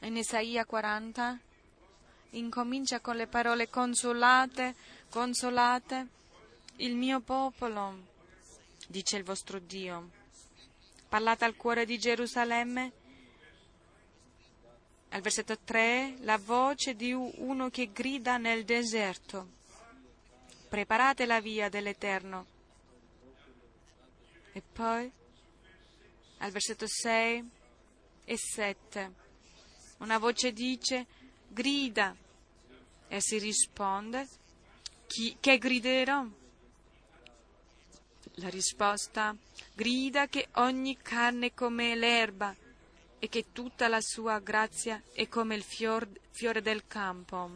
In Isaia 40 incomincia con le parole consolate, consolate il mio popolo, dice il vostro Dio. Parlate al cuore di Gerusalemme. Al versetto 3, la voce di uno che grida nel deserto. Preparate la via dell'Eterno. E poi, al versetto 6 e 7, una voce dice, grida. E si risponde, chi, che griderò? La risposta, grida che ogni carne è come l'erba e che tutta la sua grazia è come il fior, fiore del campo.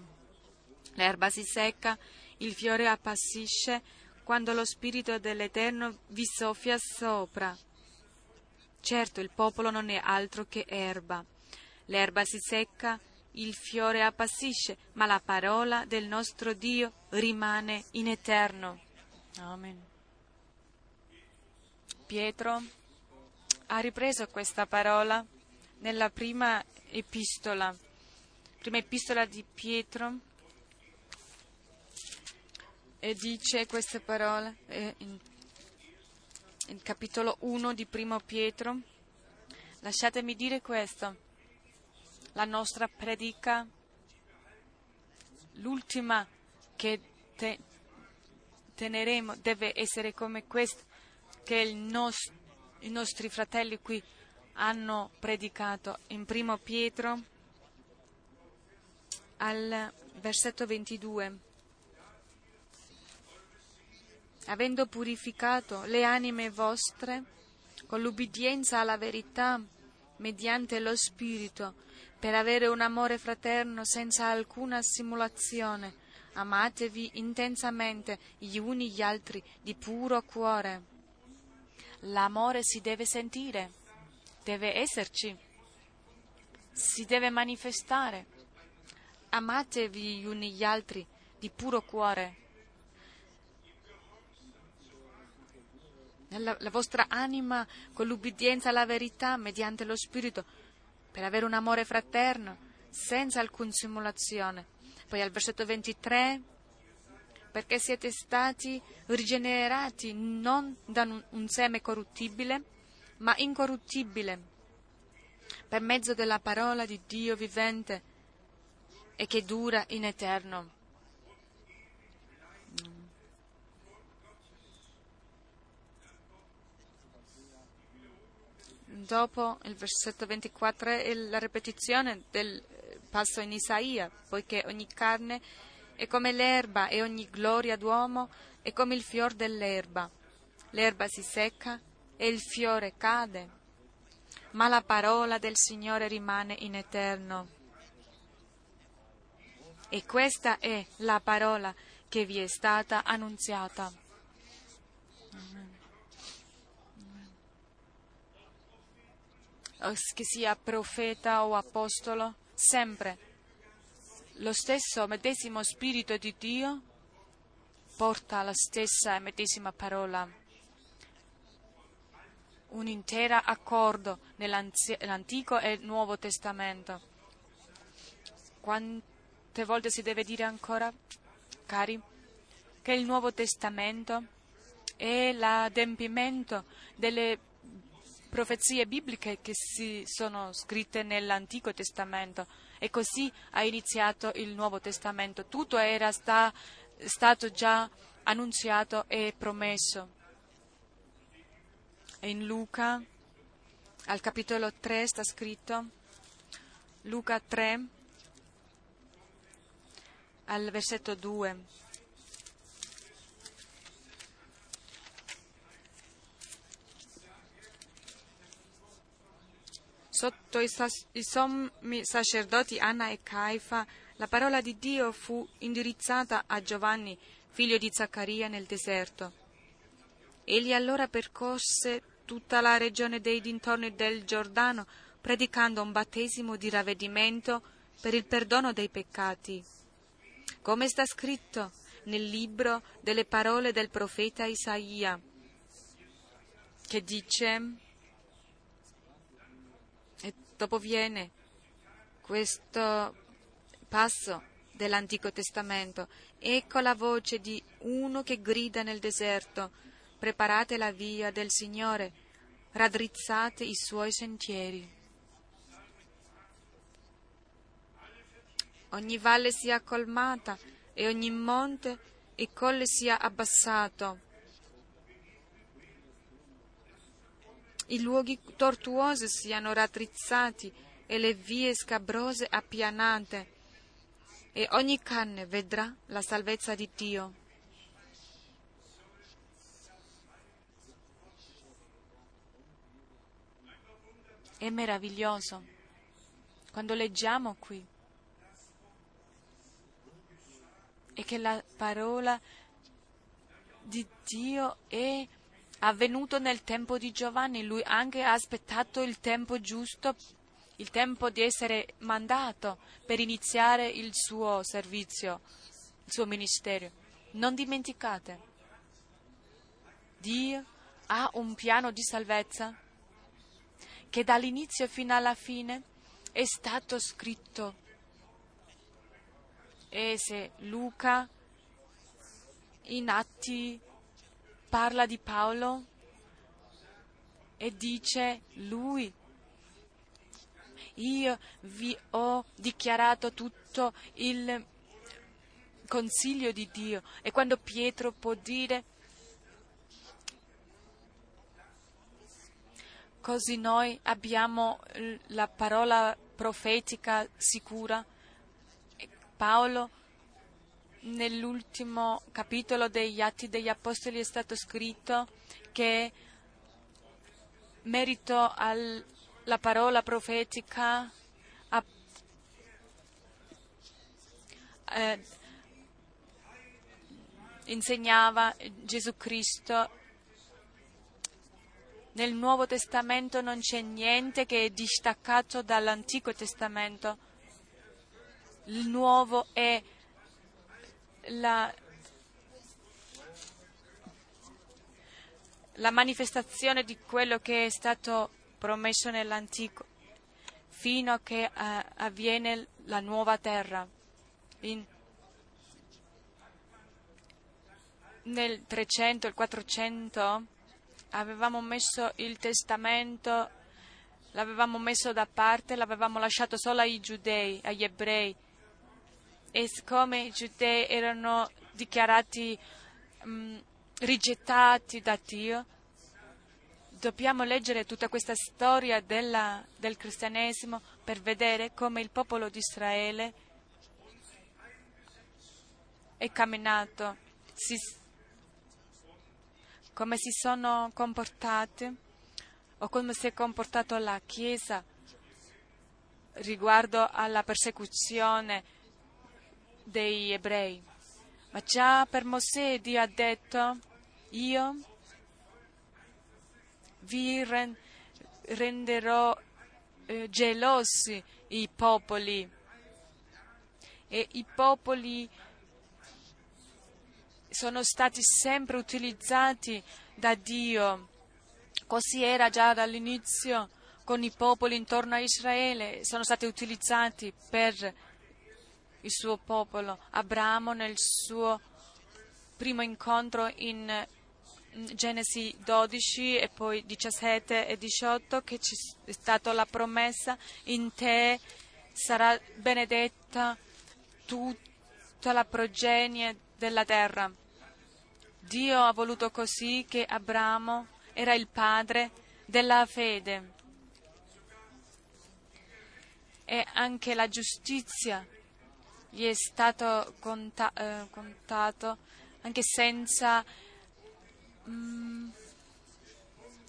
L'erba si secca, il fiore appassisce quando lo Spirito dell'Eterno vi soffia sopra. Certo, il popolo non è altro che erba. L'erba si secca, il fiore appassisce, ma la parola del nostro Dio rimane in eterno. Amen. Pietro ha ripreso questa parola nella prima epistola, prima epistola di Pietro, e dice queste parole eh, in, in capitolo 1 di primo Pietro. Lasciatemi dire questo la nostra predica, l'ultima che te, teneremo deve essere come questa che nos, i nostri fratelli qui hanno predicato in primo Pietro al versetto 22. Avendo purificato le anime vostre con l'ubbidienza alla verità mediante lo Spirito, per avere un amore fraterno senza alcuna simulazione. Amatevi intensamente gli uni gli altri di puro cuore. L'amore si deve sentire, deve esserci, si deve manifestare. Amatevi gli uni gli altri di puro cuore. La, la vostra anima con l'ubbidienza alla verità mediante lo Spirito per avere un amore fraterno, senza alcuna simulazione. Poi al versetto 23, perché siete stati rigenerati non da un seme corruttibile, ma incorruttibile, per mezzo della parola di Dio vivente e che dura in eterno. Dopo il versetto 24 è la ripetizione del passo in Isaia, poiché ogni carne è come l'erba e ogni gloria d'uomo è come il fior dell'erba. L'erba si secca e il fiore cade, ma la parola del Signore rimane in eterno. E questa è la parola che vi è stata annunziata. Che sia profeta o apostolo, sempre lo stesso medesimo Spirito di Dio porta la stessa e medesima parola. Un intero accordo nell'Antico e Nuovo Testamento. Quante volte si deve dire ancora, cari, che il Nuovo Testamento è l'adempimento delle profezie bibliche che si sono scritte nell'Antico Testamento e così ha iniziato il Nuovo Testamento. Tutto era sta, stato già annunziato e promesso. In Luca, al capitolo 3, sta scritto, Luca 3, al versetto 2. Sotto i, sas- i sommi sacerdoti Anna e Caifa, la parola di Dio fu indirizzata a Giovanni, figlio di Zaccaria, nel deserto. Egli allora percorse tutta la regione dei dintorni del Giordano, predicando un battesimo di ravvedimento per il perdono dei peccati. Come sta scritto nel libro delle parole del profeta Isaia, che dice, dopo viene questo passo dell'Antico Testamento, ecco la voce di uno che grida nel deserto, preparate la via del Signore, raddrizzate i suoi sentieri. Ogni valle sia colmata e ogni monte e colle sia abbassato. I luoghi tortuosi siano raddrizzati e le vie scabrose appianate, e ogni carne vedrà la salvezza di Dio. È meraviglioso quando leggiamo qui e che la parola di Dio è avvenuto nel tempo di Giovanni. Lui anche ha aspettato il tempo giusto, il tempo di essere mandato per iniziare il suo servizio, il suo ministero. Non dimenticate, Dio ha un piano di salvezza che dall'inizio fino alla fine è stato scritto. E se Luca in Atti parla di Paolo e dice lui, io vi ho dichiarato tutto il consiglio di Dio. E quando Pietro può dire Così noi abbiamo la parola profetica sicura. Paolo nell'ultimo capitolo degli Atti degli Apostoli è stato scritto che merito alla parola profetica a, eh, insegnava Gesù Cristo nel Nuovo Testamento non c'è niente che è distaccato dall'Antico Testamento. Il Nuovo è la, la manifestazione di quello che è stato promesso nell'Antico, fino a che uh, avviene la nuova terra. In, nel 300 e 400 avevamo messo il testamento, l'avevamo messo da parte, l'avevamo lasciato solo ai giudei, agli ebrei. E siccome i giudei erano dichiarati mh, mm, rigettati da Dio, dobbiamo leggere tutta questa storia della, del cristianesimo per vedere come il popolo di Israele è camminato, si, come si sono comportati o come si è comportata la Chiesa riguardo alla persecuzione degli ebrei. Ma già per Mosè Dio ha detto, io vi renderò eh, gelosi i popoli e i popoli sono stati sempre utilizzati da Dio. Così era già dall'inizio con i popoli intorno a Israele, sono stati utilizzati per il suo popolo. Abramo nel suo primo incontro in Genesi 12 e poi 17 e 18 che c'è stata la promessa in te sarà benedetta tutta la progenie della terra. Dio ha voluto così che Abramo era il padre della fede e anche la giustizia gli è stato conta- eh, contato anche senza mm,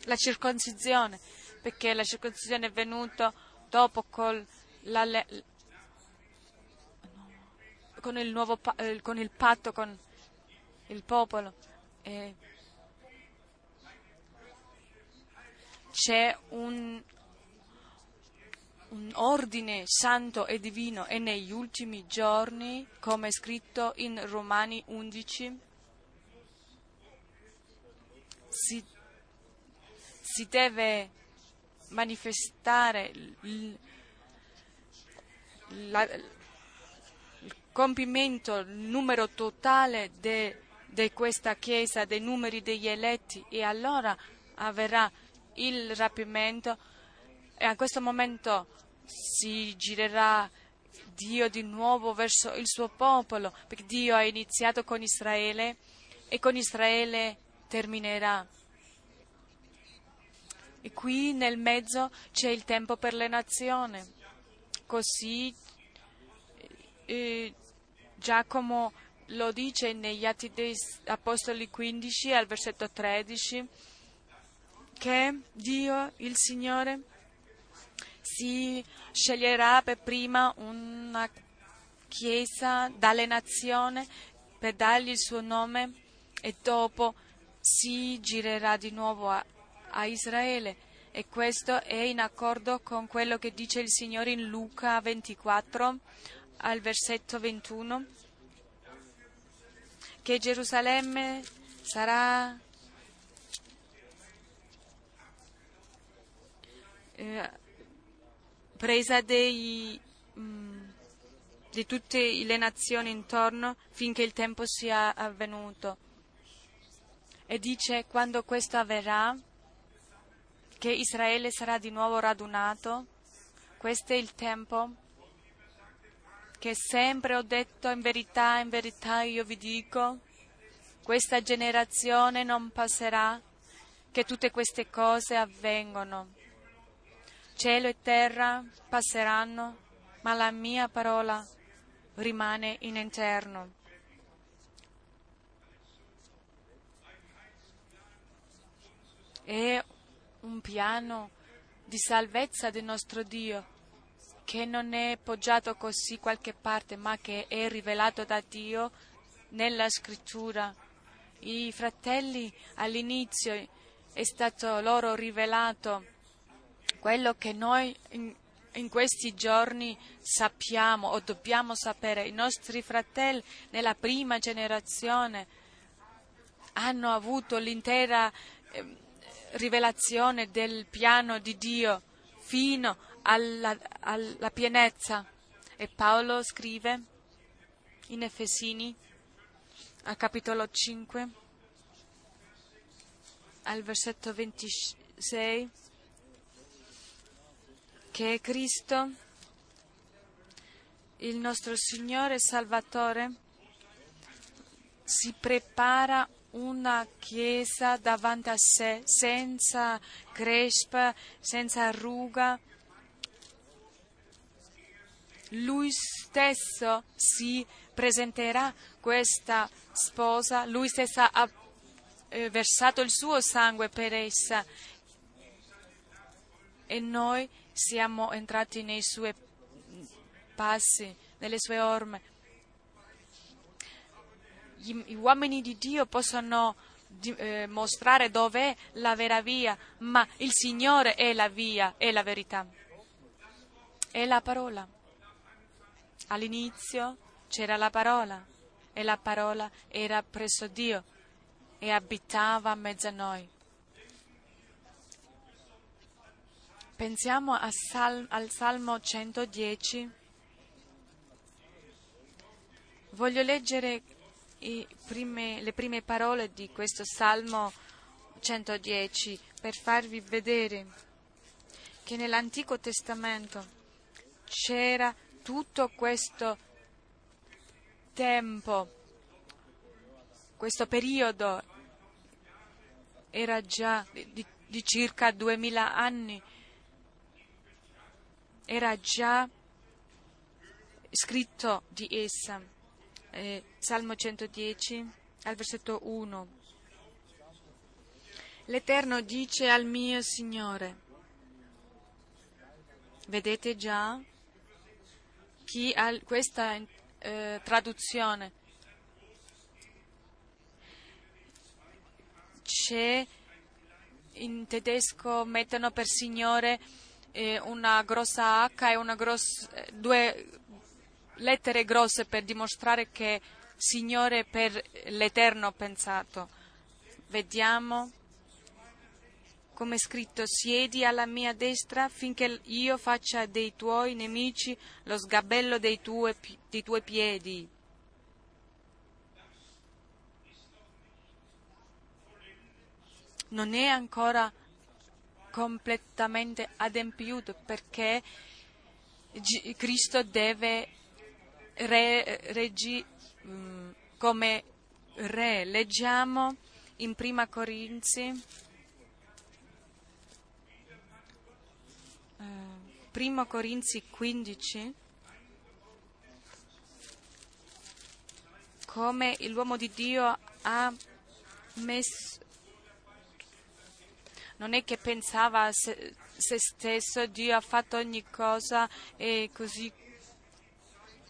la circoncisione, perché la circoncisione è venuta dopo col, la, con, il nuovo, eh, con il patto con il popolo. E c'è un, un ordine santo e divino e negli ultimi giorni, come è scritto in Romani 11, si, si deve manifestare il, la, il compimento, il numero totale di questa Chiesa, dei numeri degli eletti e allora avverrà il rapimento. E a questo momento si girerà Dio di nuovo verso il suo popolo, perché Dio ha iniziato con Israele e con Israele terminerà. E qui nel mezzo c'è il tempo per le nazioni. Così eh, Giacomo lo dice negli Atti dei Apostoli 15 al versetto 13 che Dio, il Signore, si sceglierà per prima una chiesa dalle nazioni per dargli il suo nome e dopo si girerà di nuovo a, a Israele. E questo è in accordo con quello che dice il Signore in Luca 24 al versetto 21, che Gerusalemme sarà eh, presa dei, mm, di tutte le nazioni intorno finché il tempo sia avvenuto. E dice quando questo avverrà, che Israele sarà di nuovo radunato, questo è il tempo che sempre ho detto in verità, in verità io vi dico, questa generazione non passerà che tutte queste cose avvengono. Cielo e terra passeranno, ma la mia parola rimane in eterno. È un piano di salvezza del nostro Dio che non è poggiato così qualche parte, ma che è rivelato da Dio nella scrittura. I fratelli all'inizio è stato loro rivelato quello che noi in, in questi giorni sappiamo o dobbiamo sapere. I nostri fratelli nella prima generazione hanno avuto l'intera eh, rivelazione del piano di Dio fino alla, alla pienezza. E Paolo scrive in Efesini, al capitolo 5, al versetto 26, che Cristo, il nostro Signore Salvatore, si prepara una chiesa davanti a sé senza crespa, senza ruga. Lui stesso si presenterà questa sposa, lui stesso ha eh, versato il suo sangue per essa e noi siamo entrati nei suoi passi, nelle sue orme. Gli uomini di Dio possono eh, mostrare dov'è la vera via, ma il Signore è la via, è la verità. È la parola. All'inizio c'era la parola e la parola era presso Dio e abitava a mezzo a noi. Pensiamo Sal- al Salmo 110. Voglio leggere prime, le prime parole di questo Salmo 110 per farvi vedere che nell'Antico Testamento c'era tutto questo tempo, questo periodo era già di, di circa duemila anni era già scritto di essa. Eh, Salmo 110, al versetto 1. L'Eterno dice al mio Signore, Vedete già chi ha questa eh, traduzione. C'è in tedesco mettono per Signore una grossa H e una grossa, due lettere grosse per dimostrare che Signore per l'Eterno pensato. Vediamo come è scritto, siedi alla mia destra finché io faccia dei tuoi nemici lo sgabello dei tuoi, dei tuoi piedi. Non è ancora completamente adempiuto perché Cristo deve re, reggi mm, come re. Leggiamo in Prima Corinzi Primo Corinzi 15, come l'uomo di Dio ha messo, non è che pensava a se, se stesso, Dio ha fatto ogni cosa e così.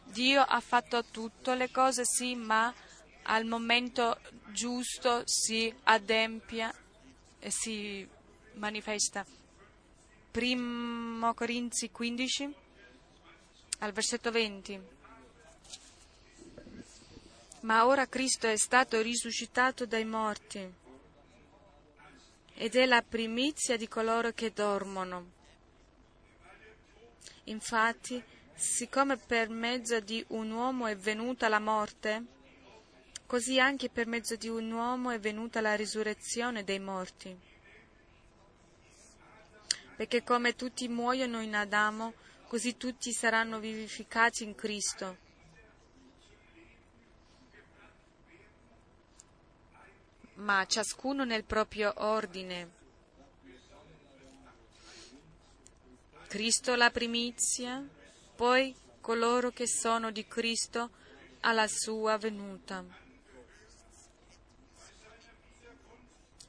Dio ha fatto tutte le cose, sì, ma al momento giusto si adempia e si manifesta. Primo Corinzi 15 al versetto 20. Ma ora Cristo è stato risuscitato dai morti ed è la primizia di coloro che dormono. Infatti, siccome per mezzo di un uomo è venuta la morte, così anche per mezzo di un uomo è venuta la risurrezione dei morti perché come tutti muoiono in Adamo, così tutti saranno vivificati in Cristo. Ma ciascuno nel proprio ordine. Cristo la primizia, poi coloro che sono di Cristo alla sua venuta.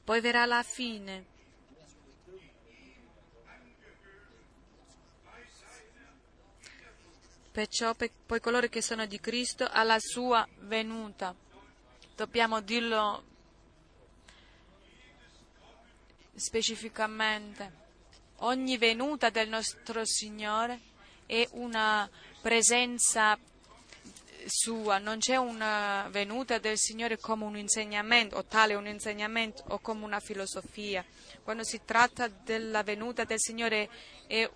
Poi verrà la fine perciò per, poi coloro che sono di Cristo alla sua venuta. Dobbiamo dirlo specificamente. Ogni venuta del nostro Signore è una presenza sua, non c'è una venuta del Signore come un insegnamento, o tale un insegnamento, o come una filosofia. Quando si tratta della venuta del Signore è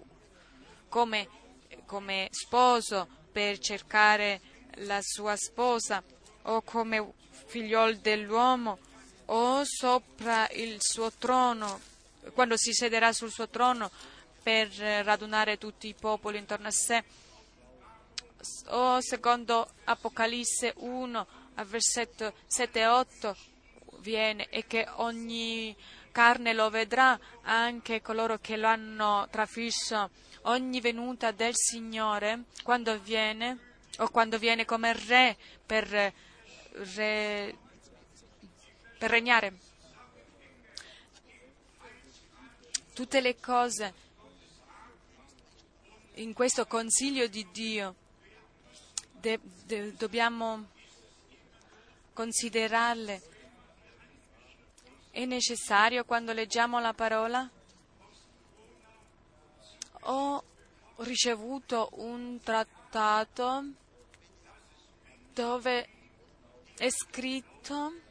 come come sposo per cercare la sua sposa o come figliol dell'uomo o sopra il suo trono, quando si sederà sul suo trono per radunare tutti i popoli intorno a sé. O secondo Apocalisse 1, al versetto 7 e 8, viene e che ogni carne lo vedrà, anche coloro che lo hanno trafisso ogni venuta del Signore quando viene o quando viene come re per, re, per regnare. Tutte le cose in questo consiglio di Dio de, de, dobbiamo considerarle. È necessario quando leggiamo la parola ho ricevuto un trattato dove è scritto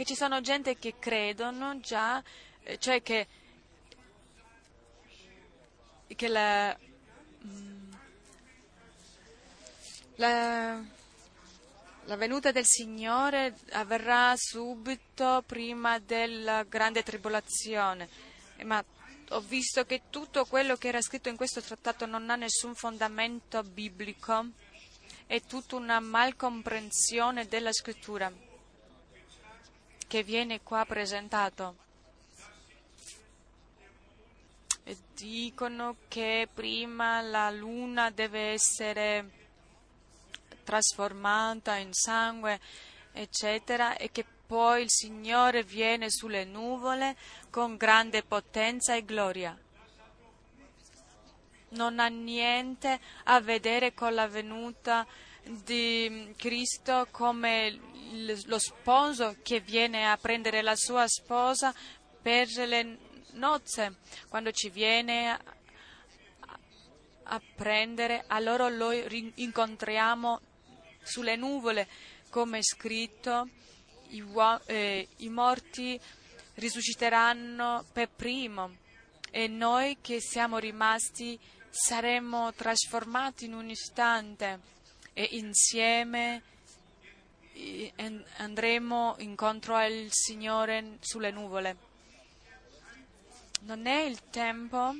che ci sono gente che credono già, eh, cioè che, che la, mm, la, la venuta del Signore avverrà subito prima della grande tribolazione. Ma ho visto che tutto quello che era scritto in questo trattato non ha nessun fondamento biblico, è tutta una malcomprensione della scrittura che viene qua presentato. Dicono che prima la luna deve essere trasformata in sangue, eccetera, e che poi il Signore viene sulle nuvole con grande potenza e gloria. non ha niente a vedere con la venuta di Cristo come lo sposo che viene a prendere la sua sposa per le nozze. Quando ci viene a prendere, allora lo incontriamo sulle nuvole, come è scritto, i, eh, i morti risusciteranno per primo e noi che siamo rimasti saremo trasformati in un istante e insieme andremo incontro al Signore sulle nuvole. Non è il tempo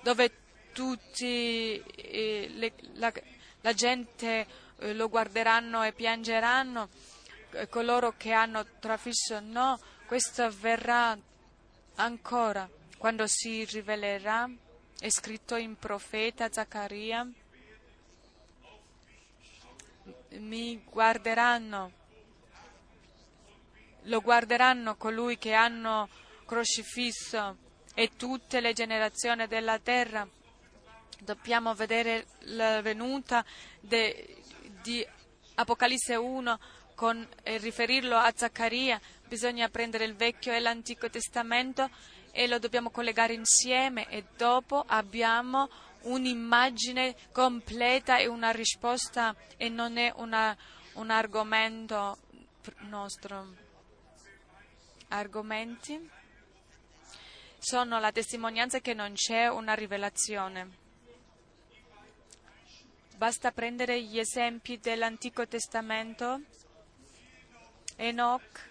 dove tutti eh, le, la, la, gente eh, lo guarderanno e piangeranno, eh, coloro che hanno trafisso, no, questo avverrà ancora quando si rivelerà, è scritto in profeta Zaccaria, mi guarderanno, lo guarderanno colui che hanno crocifisso e tutte le generazioni della terra. Dobbiamo vedere la venuta de, di Apocalisse 1 con, e riferirlo a Zaccaria. Bisogna prendere il Vecchio e l'Antico Testamento e lo dobbiamo collegare insieme e dopo abbiamo un'immagine completa e una risposta e non è una, un argomento nostro. Argomenti? sono la testimonianza che non c'è una rivelazione. Basta prendere gli esempi dell'Antico Testamento. Enoch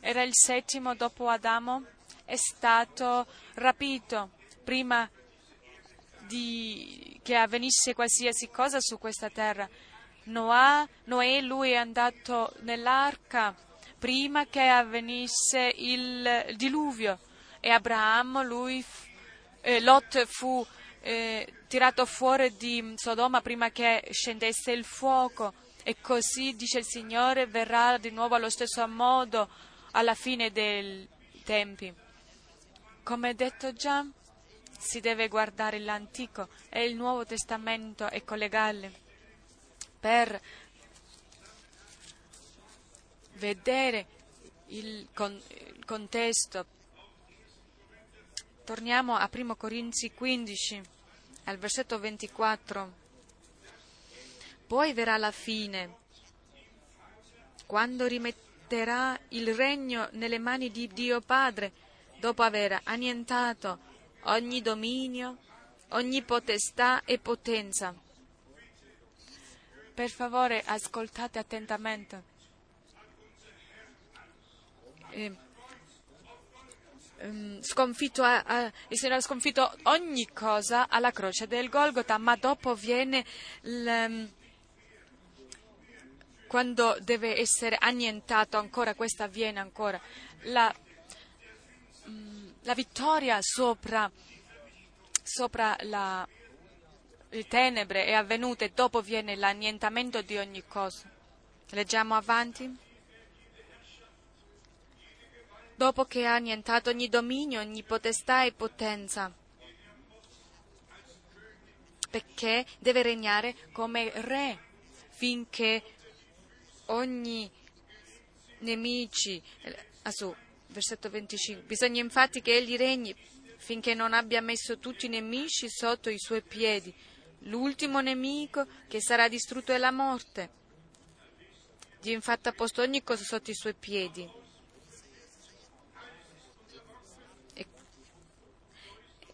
era il settimo dopo Adamo, è stato rapito prima di, che avvenisse qualsiasi cosa su questa terra. Noè, Noè, lui è andato nell'arca prima che avvenisse il diluvio e Abramo, lui, eh, Lot fu eh, tirato fuori di Sodoma prima che scendesse il fuoco e così, dice il Signore, verrà di nuovo allo stesso modo alla fine dei tempi. Come detto già, si deve guardare l'Antico e il Nuovo Testamento e collegarli per vedere il, con, il contesto, Torniamo a 1 Corinzi 15, al versetto 24. Poi verrà la fine, quando rimetterà il regno nelle mani di Dio Padre, dopo aver annientato ogni dominio, ogni potestà e potenza. Per favore, ascoltate attentamente. Ehm, sconfitto a, a, il Signore ha sconfitto ogni cosa alla croce del Golgota, ma dopo viene il, quando deve essere annientato ancora, questo avviene ancora, la, la vittoria sopra, sopra la, le tenebre è avvenuta e dopo viene l'annientamento di ogni cosa. Leggiamo avanti dopo che ha annientato ogni dominio, ogni potestà e potenza, perché deve regnare come re finché ogni nemici, ah, versetto 25, bisogna infatti che egli regni finché non abbia messo tutti i nemici sotto i suoi piedi. L'ultimo nemico che sarà distrutto è la morte. Dio infatti ha posto ogni cosa sotto i suoi piedi.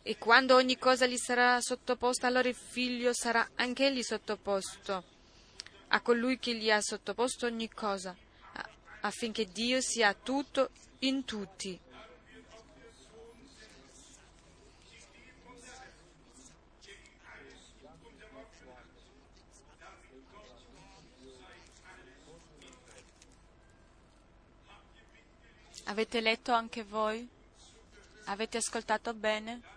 E quando ogni cosa gli sarà sottoposta, allora il figlio sarà anch'egli sottoposto a colui che gli ha sottoposto ogni cosa, affinché Dio sia tutto in tutti. Avete letto anche voi? Avete ascoltato bene?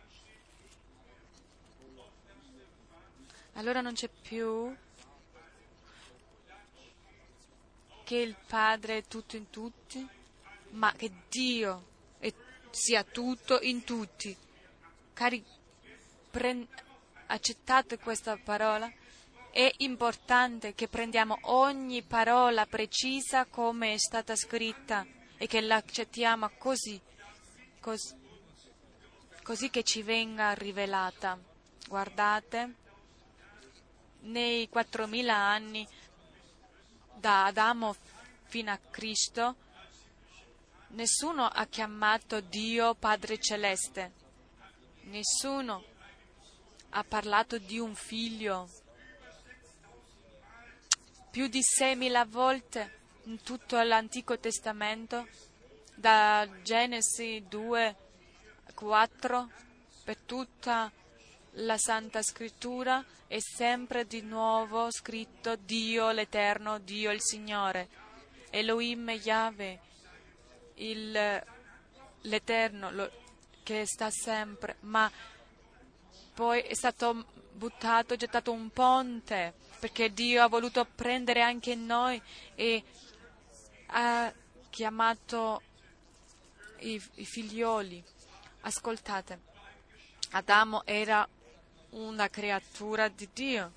allora non c'è più che il Padre è tutto in tutti, ma che Dio sia tutto in tutti. Cari Pre- accettate questa parola? È importante che prendiamo ogni parola precisa come è stata scritta e che l'accettiamo così, così, così che ci venga rivelata. Guardate, nei 4.000 anni da Adamo fino a Cristo, nessuno ha chiamato Dio Padre Celeste, nessuno ha parlato di un figlio. Più di 6.000 volte in tutto l'Antico Testamento, da Genesi 2, 4, per tutta la Santa Scrittura è sempre di nuovo scritto Dio l'Eterno, Dio il Signore, Elohim Yahweh, il, l'Eterno lo, che sta sempre, ma poi è stato buttato, gettato un ponte, perché Dio ha voluto prendere anche noi e ha chiamato i, i figlioli. Ascoltate, Adamo era una creatura di Dio.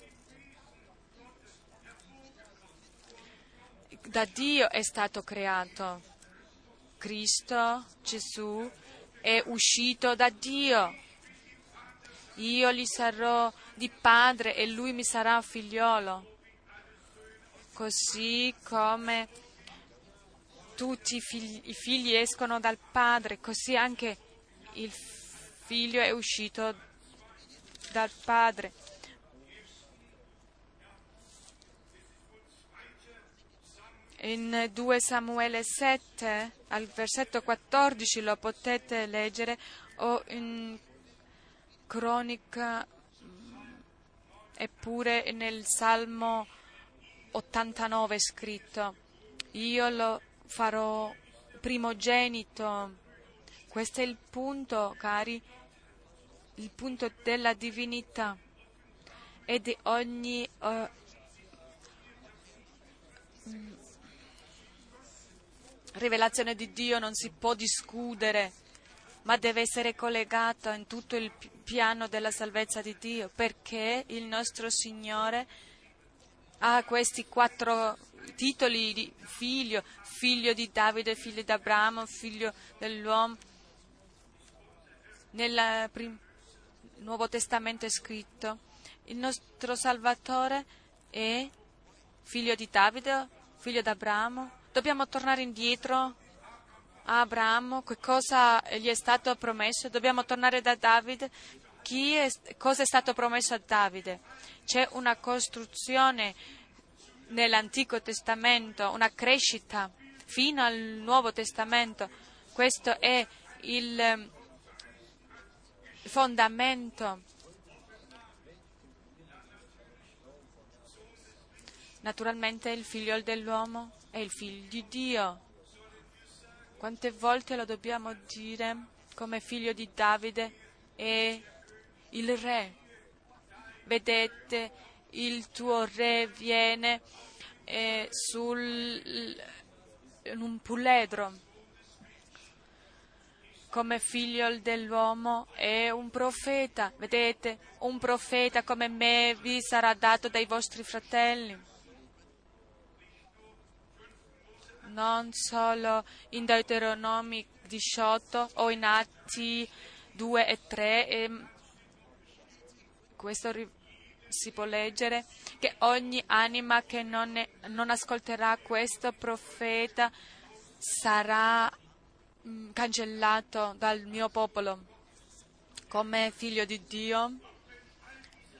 Da Dio è stato creato. Cristo, Gesù, è uscito da Dio. Io gli sarò di padre e lui mi sarà figliolo. Così come tutti i figli, i figli escono dal padre, così anche il figlio è uscito dal padre. In 2 Samuele 7, al versetto 14 lo potete leggere, o in cronica eppure nel Salmo 89 scritto, io lo farò primogenito. Questo è il punto, cari, il punto della divinità e di ogni uh, rivelazione di Dio non si può discutere, ma deve essere collegata in tutto il piano della salvezza di Dio, perché il nostro Signore ha questi quattro titoli di figlio, figlio di Davide, figlio di Abramo, figlio dell'uomo. Nel Nuovo Testamento è scritto, il nostro Salvatore è figlio di Davide, figlio di Abramo. Dobbiamo tornare indietro a Abramo, che cosa gli è stato promesso? Dobbiamo tornare da Davide. È, cosa è stato promesso a Davide? C'è una costruzione nell'Antico Testamento, una crescita fino al Nuovo Testamento. Questo è il fondamento. Naturalmente il figlio dell'uomo è il figlio di Dio. Quante volte lo dobbiamo dire come figlio di Davide è il re. Vedete, il tuo re viene eh, sul, in un puledro come figlio dell'uomo è un profeta. Vedete, un profeta come me vi sarà dato dai vostri fratelli. Non solo in Deuteronomi 18 o in Atti 2 e 3, e questo si può leggere, che ogni anima che non, è, non ascolterà questo profeta sarà mh, mm, cancellato dal mio popolo come figlio di Dio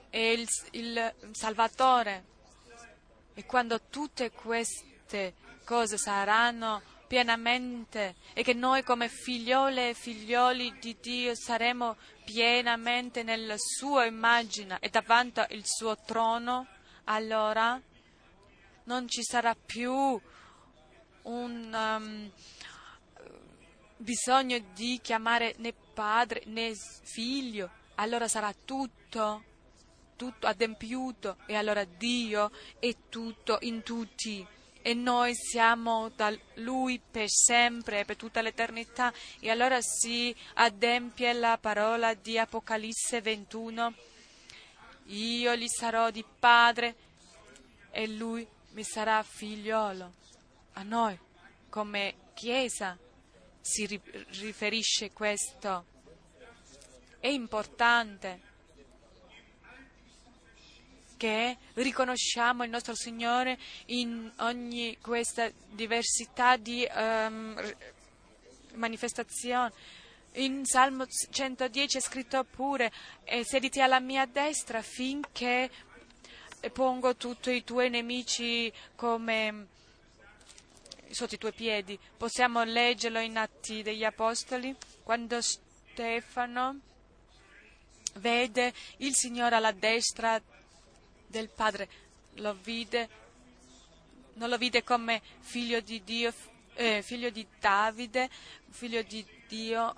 e il, il Salvatore. E quando tutte queste cose saranno pienamente e che noi come figliole e figlioli di Dio saremo pienamente nella sua immagine e davanti al suo trono, allora non ci sarà più un um, bisogno di chiamare né padre né figlio, allora sarà tutto, tutto adempiuto e allora Dio è tutto in tutti e noi siamo da Lui per sempre, per tutta l'eternità. E allora si adempie la parola di Apocalisse 21. Io gli sarò di padre e lui mi sarà figliolo. A noi, come Chiesa, si riferisce questo. È importante che riconosciamo il nostro Signore in ogni questa diversità di um, manifestazione. In Salmo 110 è scritto pure, sediti alla mia destra finché pongo tutti i tuoi nemici come sotto i tuoi piedi. Possiamo leggerlo in Atti degli Apostoli, quando Stefano vede il Signore alla destra del Padre, lo vide, non lo vide come figlio di Dio, eh, figlio di Davide, figlio di Dio,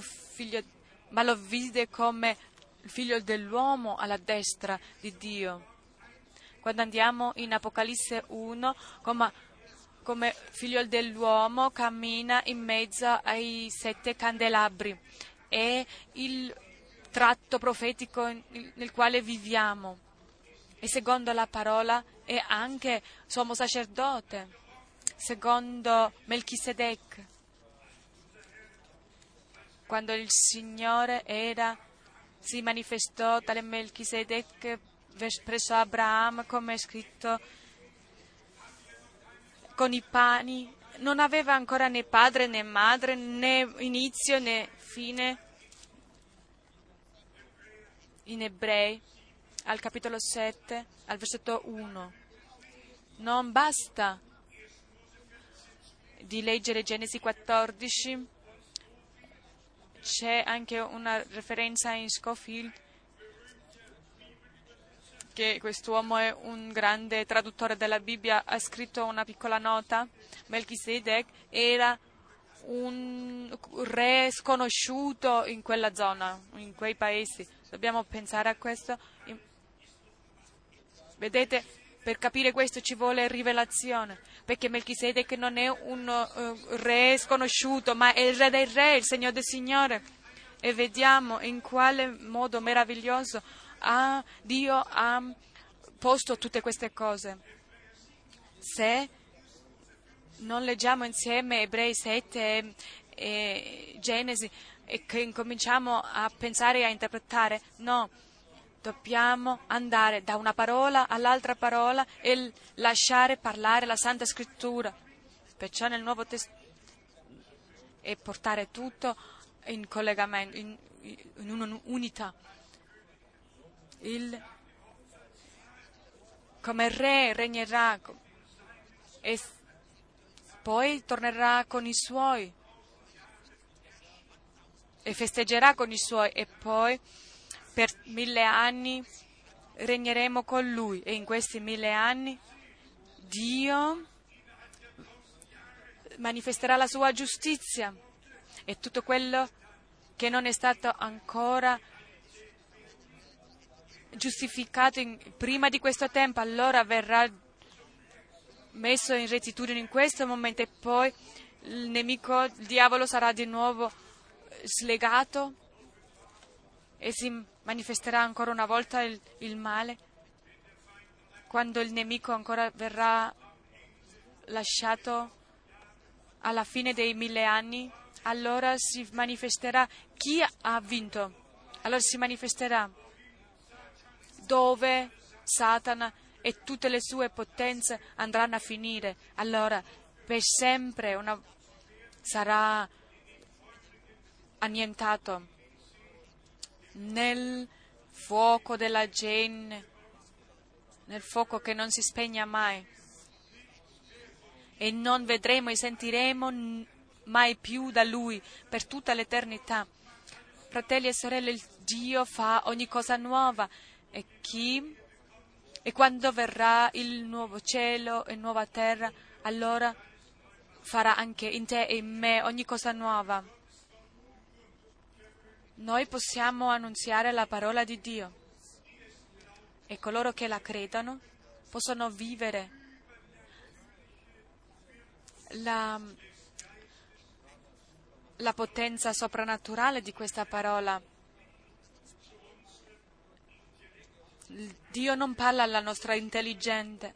figlio, ma lo vide come figlio dell'uomo alla destra di Dio. Quando andiamo in Apocalisse 1, come, come figlio dell'uomo cammina in mezzo ai sette candelabri. È il tratto profetico nel quale viviamo e secondo la parola è anche sommo sacerdote, secondo Melchisedec. Quando il Signore era, si manifestò tale Melchisedec presso Abramo, come è scritto, con i pani, non aveva ancora né padre né madre, né inizio né fine, in Ebrei, al capitolo 7, al versetto 1. Non basta di leggere Genesi 14, c'è anche una referenza in Scofield che quest'uomo è un grande traduttore della Bibbia, ha scritto una piccola nota. Melchisedec era un re sconosciuto in quella zona, in quei paesi. Dobbiamo pensare a questo. Vedete, per capire questo ci vuole rivelazione, perché Melchisedec non è un uh, re sconosciuto, ma è il re dei re, il Signore del Signore. E vediamo in quale modo meraviglioso ha, Dio ha posto tutte queste cose. Se non leggiamo insieme Ebrei 7 e, e Genesi, e che incominciamo a pensare e a interpretare. No, dobbiamo andare da una parola all'altra parola e lasciare parlare la Santa Scrittura. Perciò nel Nuovo Testamento e portare tutto in collegamento, in, in un'unità. Il, come re regnerà e poi tornerà con i suoi e festeggerà con i suoi e poi per mille anni regneremo con lui. E in questi mille anni Dio manifesterà la sua giustizia e tutto quello che non è stato ancora giustificato in, prima di questo tempo, allora verrà messo in rettitudine in questo momento e poi il nemico, il diavolo sarà di nuovo slegato e si manifesterà ancora una volta il, il male quando il nemico ancora verrà lasciato alla fine dei mille anni, allora si manifesterà chi ha vinto. Allora si manifesterà dove Satana e tutte le sue potenze andranno a finire. Allora per sempre una, sarà annientato nel fuoco della gene, nel fuoco che non si spegne mai. E non vedremo e sentiremo mai più da Lui per tutta l'eternità. Fratelli e sorelle, il Dio fa ogni cosa nuova e chi e quando verrà il nuovo cielo e nuova terra, allora farà anche in te e in me ogni cosa nuova noi possiamo annunziare la parola di Dio e coloro che la credono possono vivere la, la potenza soprannaturale di questa parola. Dio non parla alla nostra intelligenza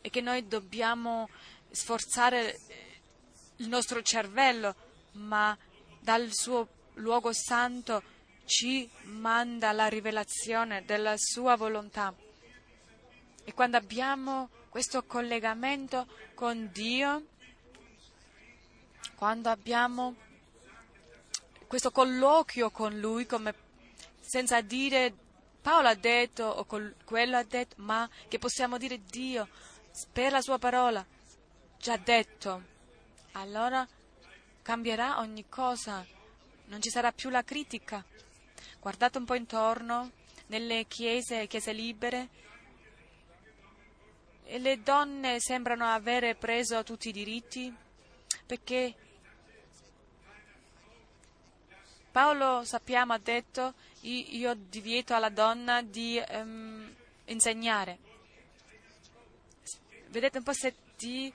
e che noi dobbiamo sforzare il nostro cervello, ma dal suo luogo santo ci manda la rivelazione della sua volontà. E quando abbiamo questo collegamento con Dio, quando abbiamo questo colloquio con Lui, come, senza dire Paolo ha detto o quello ha detto, ma che possiamo dire Dio per la sua parola, già detto, allora cambierà ogni cosa, non ci sarà più la critica. Guardate un po' intorno, nelle chiese, chiese libere, e le donne sembrano avere preso tutti i diritti perché Paolo, sappiamo, ha detto io divieto alla donna di um, insegnare. Vedete un po' se ti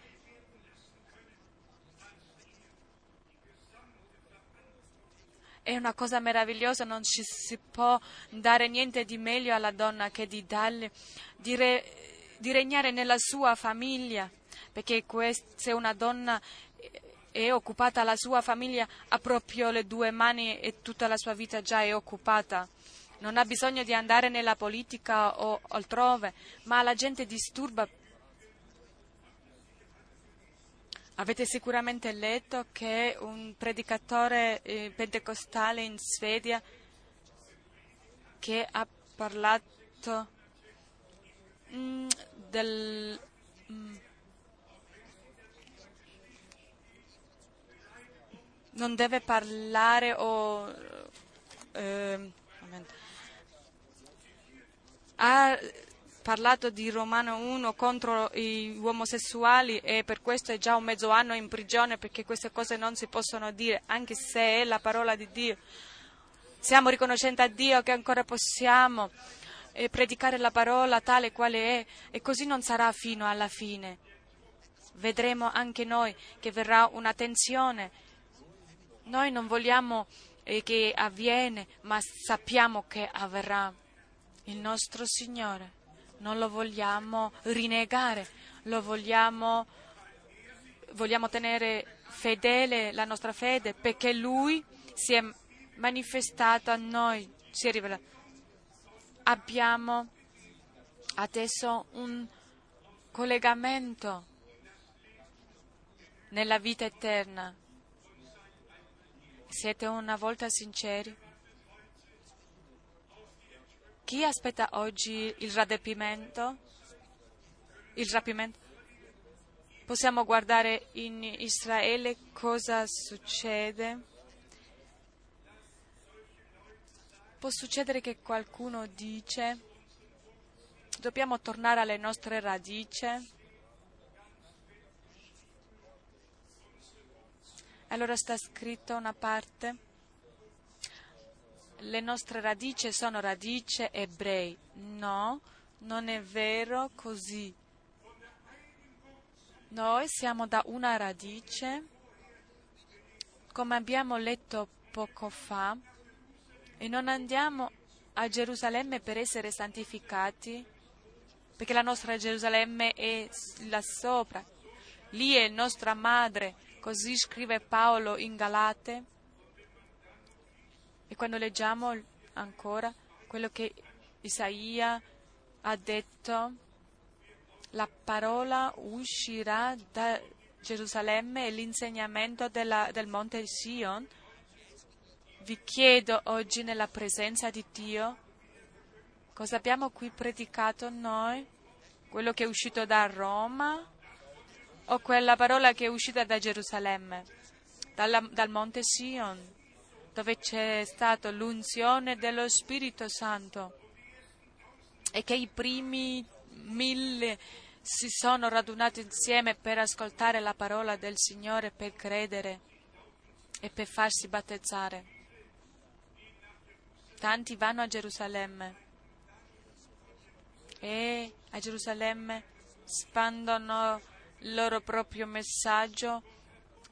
è una cosa meravigliosa, non ci si può dare niente di meglio alla donna che di darle, di, re, di regnare nella sua famiglia, perché se una donna è occupata la sua famiglia, ha proprio le due mani e tutta la sua vita già è occupata. Non ha bisogno di andare nella politica o altrove, ma la gente disturba Avete sicuramente letto che un predicatore eh, pentecostale in Svezia che ha parlato mm, del mm, non deve parlare o eh, ha parlato di Romano 1 contro gli omosessuali e per questo è già un mezzo anno in prigione perché queste cose non si possono dire, anche se è la parola di Dio. Siamo riconoscenti a Dio che ancora possiamo eh, predicare la parola tale quale è e così non sarà fino alla fine. Vedremo anche noi che verrà una tensione. Noi non vogliamo eh, che avviene, ma sappiamo che avverrà. Il nostro Signore non lo vogliamo rinnegare, lo vogliamo, vogliamo tenere fedele la nostra fede perché Lui si è manifestato a noi, si è rivelato. Abbiamo adesso un collegamento nella vita eterna. Siete una volta sinceri? Chi aspetta oggi il raddoppiamento? Il rapimento? Possiamo guardare in Israele cosa succede. Può succedere che qualcuno dice dobbiamo tornare alle nostre radici. Allora sta scritto una parte le nostre radici sono radici ebrei. No, non è vero così. Noi siamo da una radice, come abbiamo letto poco fa, e non andiamo a Gerusalemme per essere santificati, perché la nostra Gerusalemme è là sopra. Lì è nostra madre, così scrive Paolo in Galate. E quando leggiamo ancora quello che Isaia ha detto, la parola uscirà da Gerusalemme e l'insegnamento della, del monte Sion, vi chiedo oggi nella presenza di Dio cosa abbiamo qui predicato noi, quello che è uscito da Roma o quella parola che è uscita da Gerusalemme, dalla, dal monte Sion dove c'è stata l'unzione dello Spirito Santo e che i primi mille si sono radunati insieme per ascoltare la parola del Signore, per credere e per farsi battezzare. Tanti vanno a Gerusalemme e a Gerusalemme spandono il loro proprio messaggio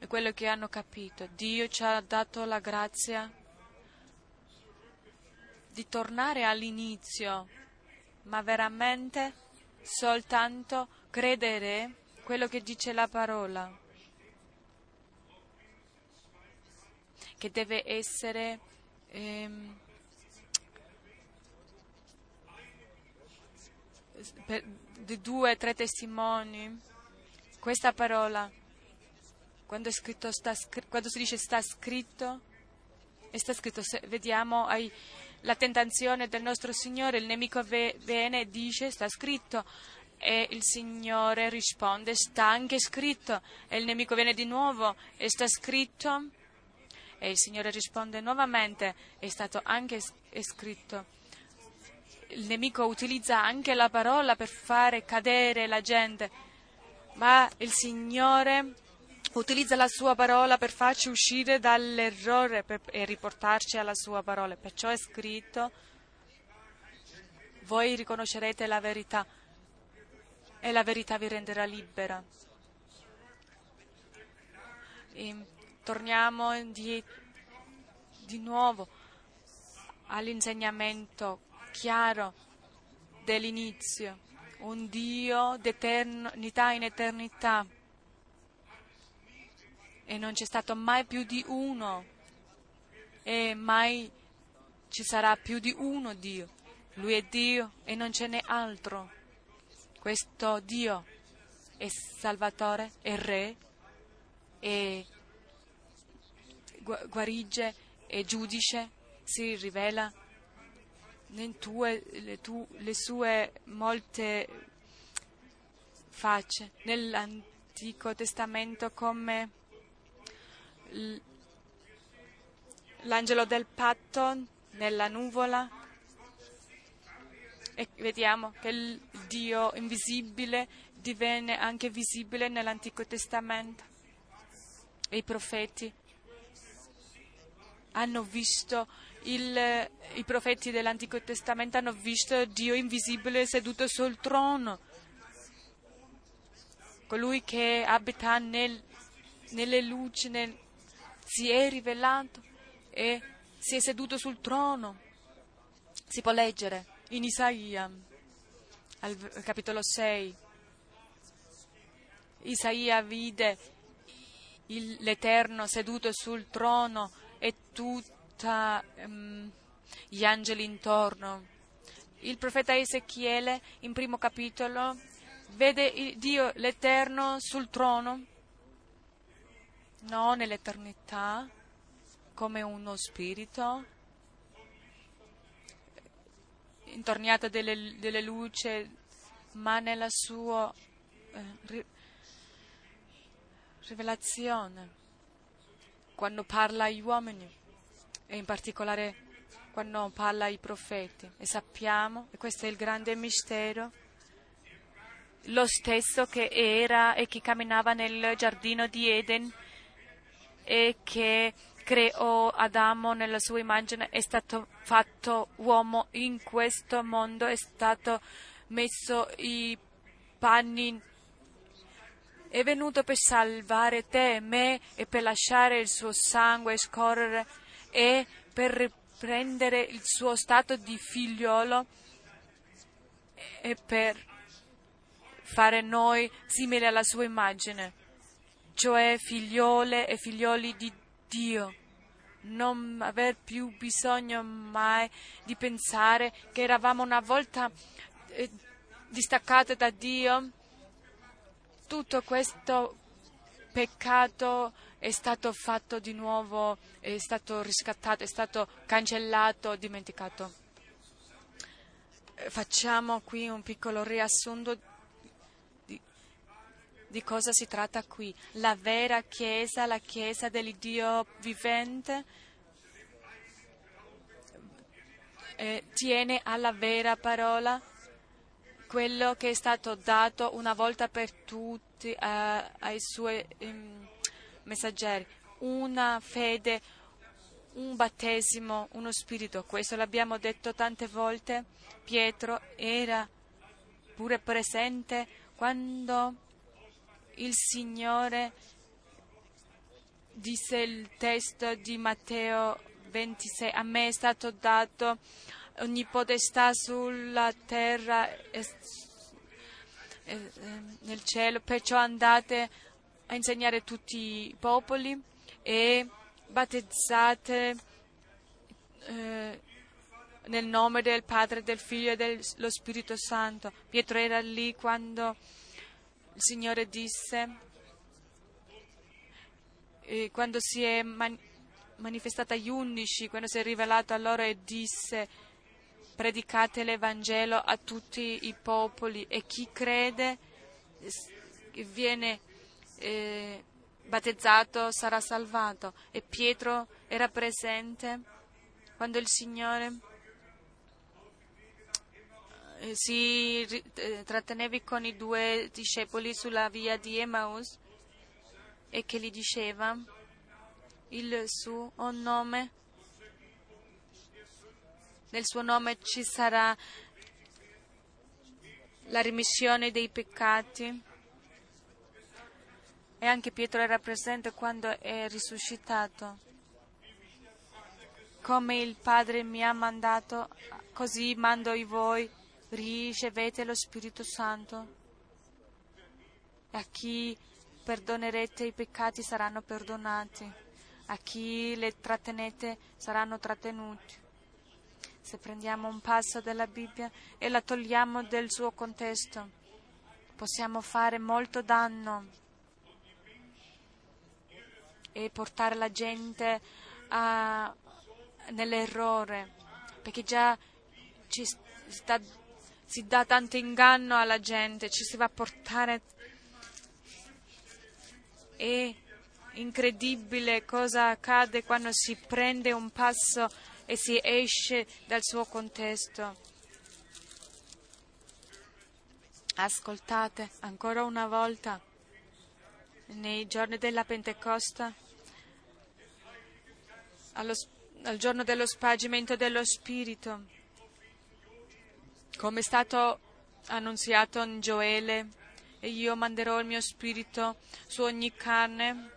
e quello che hanno capito. Dio ci ha dato la grazia di tornare all'inizio, ma veramente soltanto credere quello che dice la parola, che deve essere ehm, di due o tre testimoni. Questa parola, quando, scritto, sta, quando si dice sta scritto, e sta scritto, se vediamo ai, la tentazione del nostro Signore, il nemico viene e dice sta scritto e il Signore risponde sta anche scritto e il nemico viene di nuovo e sta scritto e il Signore risponde nuovamente è stato anche scritto. Il nemico utilizza anche la parola per fare cadere la gente, ma il Signore utilizza la sua parola per farci uscire dall'errore per, e riportarci alla sua parola. Perciò è scritto, voi riconoscerete la verità e la verità vi renderà libera. E torniamo di, di nuovo all'insegnamento chiaro dell'inizio, un Dio d'eternità in eternità e non c'è stato mai più di uno e mai ci sarà più di uno Dio. Lui è Dio e non ce n'è altro. Questo Dio è Salvatore, è Re, è guarisce, è giudice, si rivela tue, le, tu, le sue molte facce nell'Antico Testamento come l'angelo del patto nella nuvola e vediamo che il Dio invisibile divenne anche visibile nell'Antico Testamento. I profeti hanno visto il, i profeti dell'Antico Testamento hanno visto Dio invisibile seduto sul trono, colui che abita nel, nelle luci, nel, si è rivelato e si è seduto sul trono. Si può leggere in Isaia, al capitolo 6. Isaia vide il, l'Eterno seduto sul trono e tutti um, gli angeli intorno. Il profeta Ezechiele, in primo capitolo, vede Dio l'Eterno sul trono non nell'eternità come uno spirito intorniato delle, delle luci, ma nella sua eh, rivelazione, quando parla agli uomini e in particolare quando parla ai profeti. E sappiamo, e questo è il grande mistero, lo stesso che era e che camminava nel giardino di Eden e che creò Adamo nella sua immagine, è stato fatto uomo in questo mondo, è stato messo i panni, è venuto per salvare te e me e per lasciare il suo sangue scorrere e per riprendere il suo stato di figliolo e per fare noi simili alla sua immagine cioè figliole e figlioli di Dio. Non aver più bisogno mai di pensare che eravamo una volta eh, distaccate da Dio. Tutto questo peccato è stato fatto di nuovo, è stato riscattato, è stato cancellato, dimenticato. Eh, facciamo qui un piccolo riassunto di cosa si tratta qui. La vera Chiesa, la Chiesa dell'Iddio vivente, eh, tiene alla vera parola quello che è stato dato una volta per tutti eh, ai suoi eh, messaggeri. Una fede, un battesimo, uno spirito. Questo l'abbiamo detto tante volte. Pietro era pure presente quando il Signore disse il testo di Matteo 26, a me è stato dato ogni potestà sulla terra e nel cielo, perciò andate a insegnare tutti i popoli e battezzate eh, nel nome del Padre, del Figlio e dello Spirito Santo. Pietro era lì quando il Signore disse, quando si è man- manifestata agli undici, quando si è rivelato a loro e disse predicate l'Evangelo a tutti i popoli e chi crede viene eh, battezzato sarà salvato. E Pietro era presente quando il Signore si eh, tratteneva con i due discepoli sulla via di Emmaus e che gli diceva il suo nome, nel suo nome ci sarà la rimissione dei peccati. E anche Pietro era presente quando è risuscitato. Come il Padre mi ha mandato, così mando i voi, ricevete lo Spirito Santo. E a chi perdonerete i peccati saranno perdonati, a chi le trattenete saranno trattenuti. Se prendiamo un passo della Bibbia e la togliamo del suo contesto, possiamo fare molto danno e portare la gente a, nell'errore, perché già ci sta, si dà tanto inganno alla gente, ci si va a portare è incredibile cosa accade quando si prende un passo e si esce dal suo contesto. Ascoltate ancora una volta, nei giorni della Pentecoste, allo, al giorno dello spargimento dello Spirito, come è stato annunziato in Gioele, e io manderò il mio spirito su ogni carne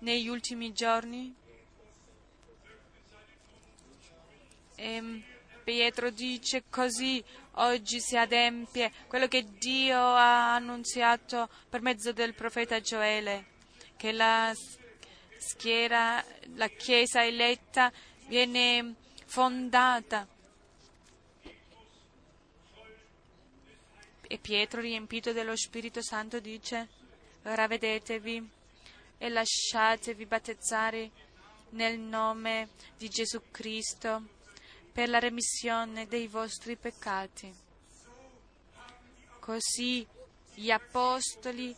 negli ultimi giorni. E Pietro dice così oggi si adempie quello che Dio ha annunziato per mezzo del profeta Gioele, che la schiera, la Chiesa eletta viene fondata E Pietro, riempito dello Spirito Santo, dice, ravvedetevi e lasciatevi battezzare nel nome di Gesù Cristo per la remissione dei vostri peccati. Così gli apostoli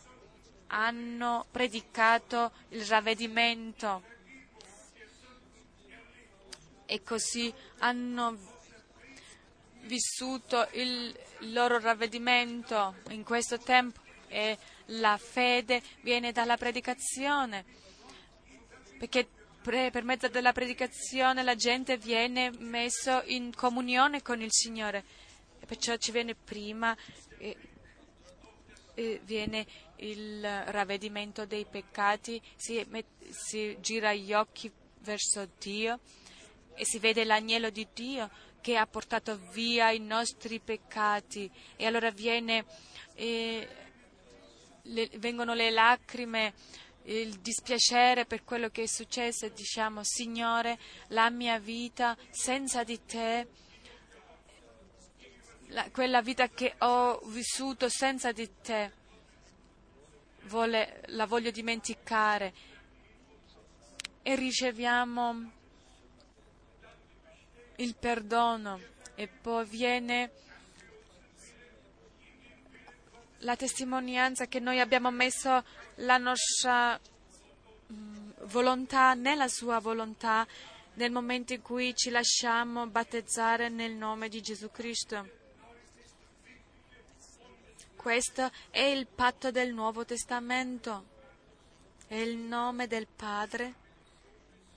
hanno predicato il ravvedimento e così hanno vissuto il loro ravvedimento in questo tempo e la fede viene dalla predicazione, perché per mezzo della predicazione la gente viene messo in comunione con il Signore e perciò ci viene prima e, e viene il ravvedimento dei peccati, si, si gira gli occhi verso Dio e si vede l'agnello di Dio che ha portato via i nostri peccati. E allora viene, eh, le, vengono le lacrime, il dispiacere per quello che è successo e diciamo Signore la mia vita senza di te la, quella vita che ho vissuto senza di te vuole, la voglio dimenticare e riceviamo il perdono e poi viene la testimonianza che noi abbiamo messo la nostra mm, volontà nella sua volontà nel momento in cui ci lasciamo battezzare nel nome di Gesù Cristo. Questo è il patto del Nuovo Testamento, è il nome del Padre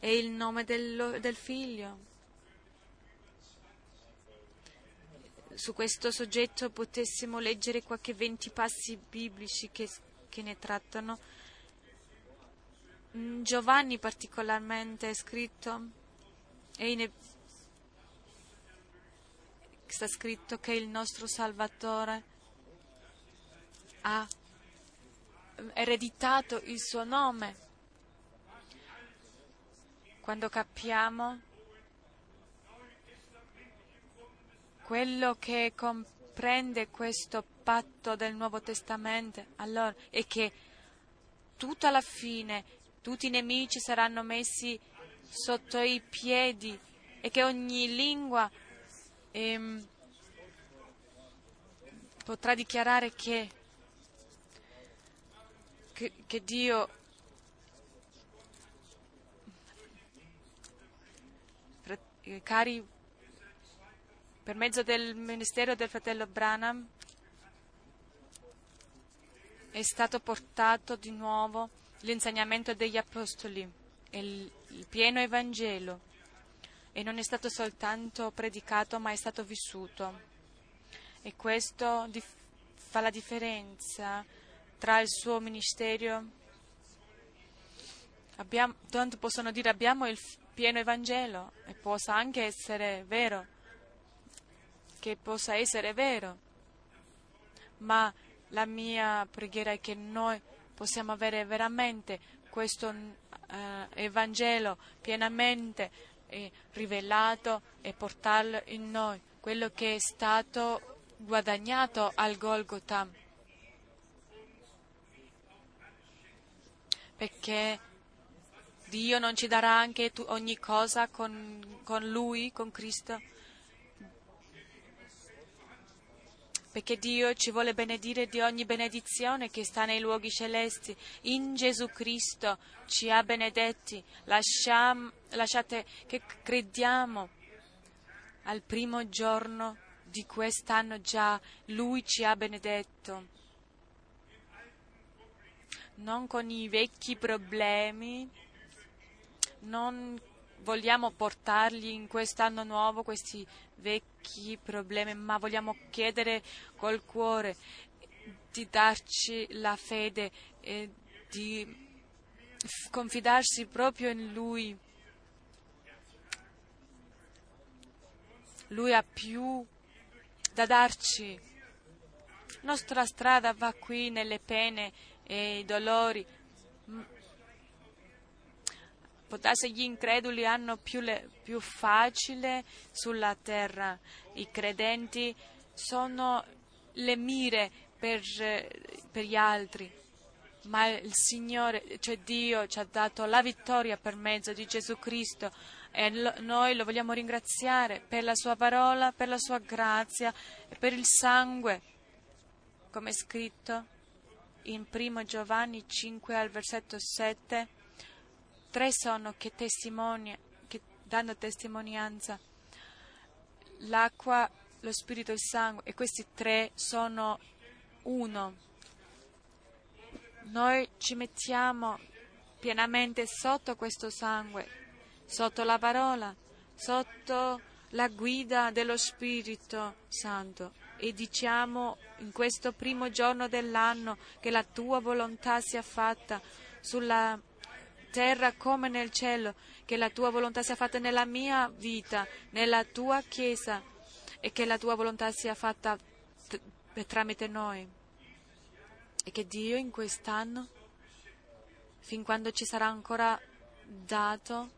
e il nome del, del Figlio. Su questo soggetto potessimo leggere qualche venti passi biblici che che ne trattano. In Giovanni particolarmente è scritto, e sta scritto che il nostro Salvatore ha ereditato il suo nome. Quando capiamo quello che comprende questo patto del Nuovo Testamento, allora è che tutto alla fine, tutti i nemici saranno messi sotto i piedi e che ogni lingua ehm, potrà dichiarare che, che, che Dio cari per mezzo del ministero del fratello Branham è stato portato di nuovo l'insegnamento degli apostoli, il, il pieno Evangelo, e non è stato soltanto predicato, ma è stato vissuto. E questo dif- fa la differenza tra il suo ministero. Abbiamo, tanto possono dire abbiamo il pieno Evangelo e possa anche essere vero che possa essere vero, ma la mia preghiera è che noi possiamo avere veramente questo eh, Evangelo pienamente rivelato e portarlo in noi, quello che è stato guadagnato al Golgotha. Perché Dio non ci darà anche ogni cosa con, con Lui, con Cristo? Perché Dio ci vuole benedire di ogni benedizione che sta nei luoghi celesti. In Gesù Cristo ci ha benedetti. Lasciam, lasciate che crediamo al primo giorno di quest'anno già Lui ci ha benedetto. Non con i vecchi problemi, non vogliamo portargli in quest'anno nuovo questi vecchi problemi, ma vogliamo chiedere col cuore di darci la fede e di confidarsi proprio in Lui. Lui ha più da darci. La nostra strada va qui nelle pene e i dolori, Darsi gli increduli hanno più, le, più facile sulla terra, i credenti sono le mire per, per gli altri, ma il Signore, cioè Dio, ci ha dato la vittoria per mezzo di Gesù Cristo. E lo, noi lo vogliamo ringraziare per la sua parola, per la sua grazia e per il sangue, come è scritto in 1 Giovanni 5 al versetto 7 tre sono che, che danno testimonianza. L'acqua, lo spirito e il sangue, e questi tre sono uno. Noi ci mettiamo pienamente sotto questo sangue, sotto la parola, sotto la guida dello Spirito Santo e diciamo in questo primo giorno dell'anno che la tua volontà sia fatta sulla terra come nel cielo, che la tua volontà sia fatta nella mia vita, nella tua Chiesa e che la tua volontà sia fatta t- tramite noi. E che Dio in quest'anno, fin quando ci sarà ancora dato,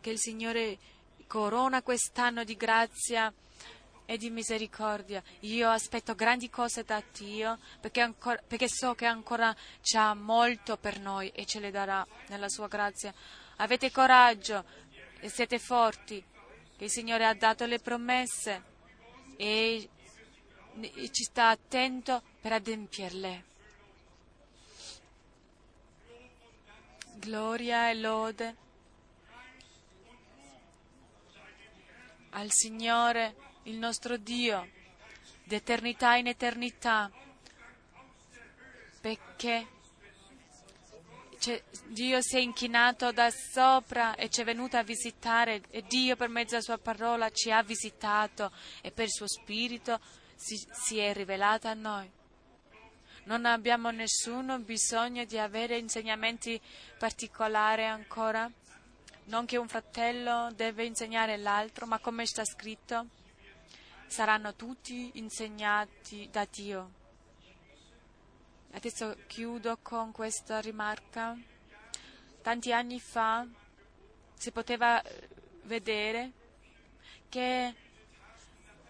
che il Signore corona quest'anno di grazia e di misericordia. Io aspetto grandi cose da Dio perché, ancora, perché so che ancora c'ha molto per noi e ce le darà nella sua grazia. Avete coraggio e siete forti, il Signore ha dato le promesse e ci sta attento per adempierle. Gloria e lode al Signore il nostro Dio, d'eternità in eternità, perché Dio si è inchinato da sopra e ci è venuto a visitare e Dio per mezzo della sua parola ci ha visitato e per il suo spirito si, si è rivelato a noi. Non abbiamo nessuno bisogno di avere insegnamenti particolari ancora. Non che un fratello deve insegnare l'altro, ma come sta scritto, saranno tutti insegnati da Dio. Adesso chiudo con questa rimarca. Tanti anni fa si poteva vedere che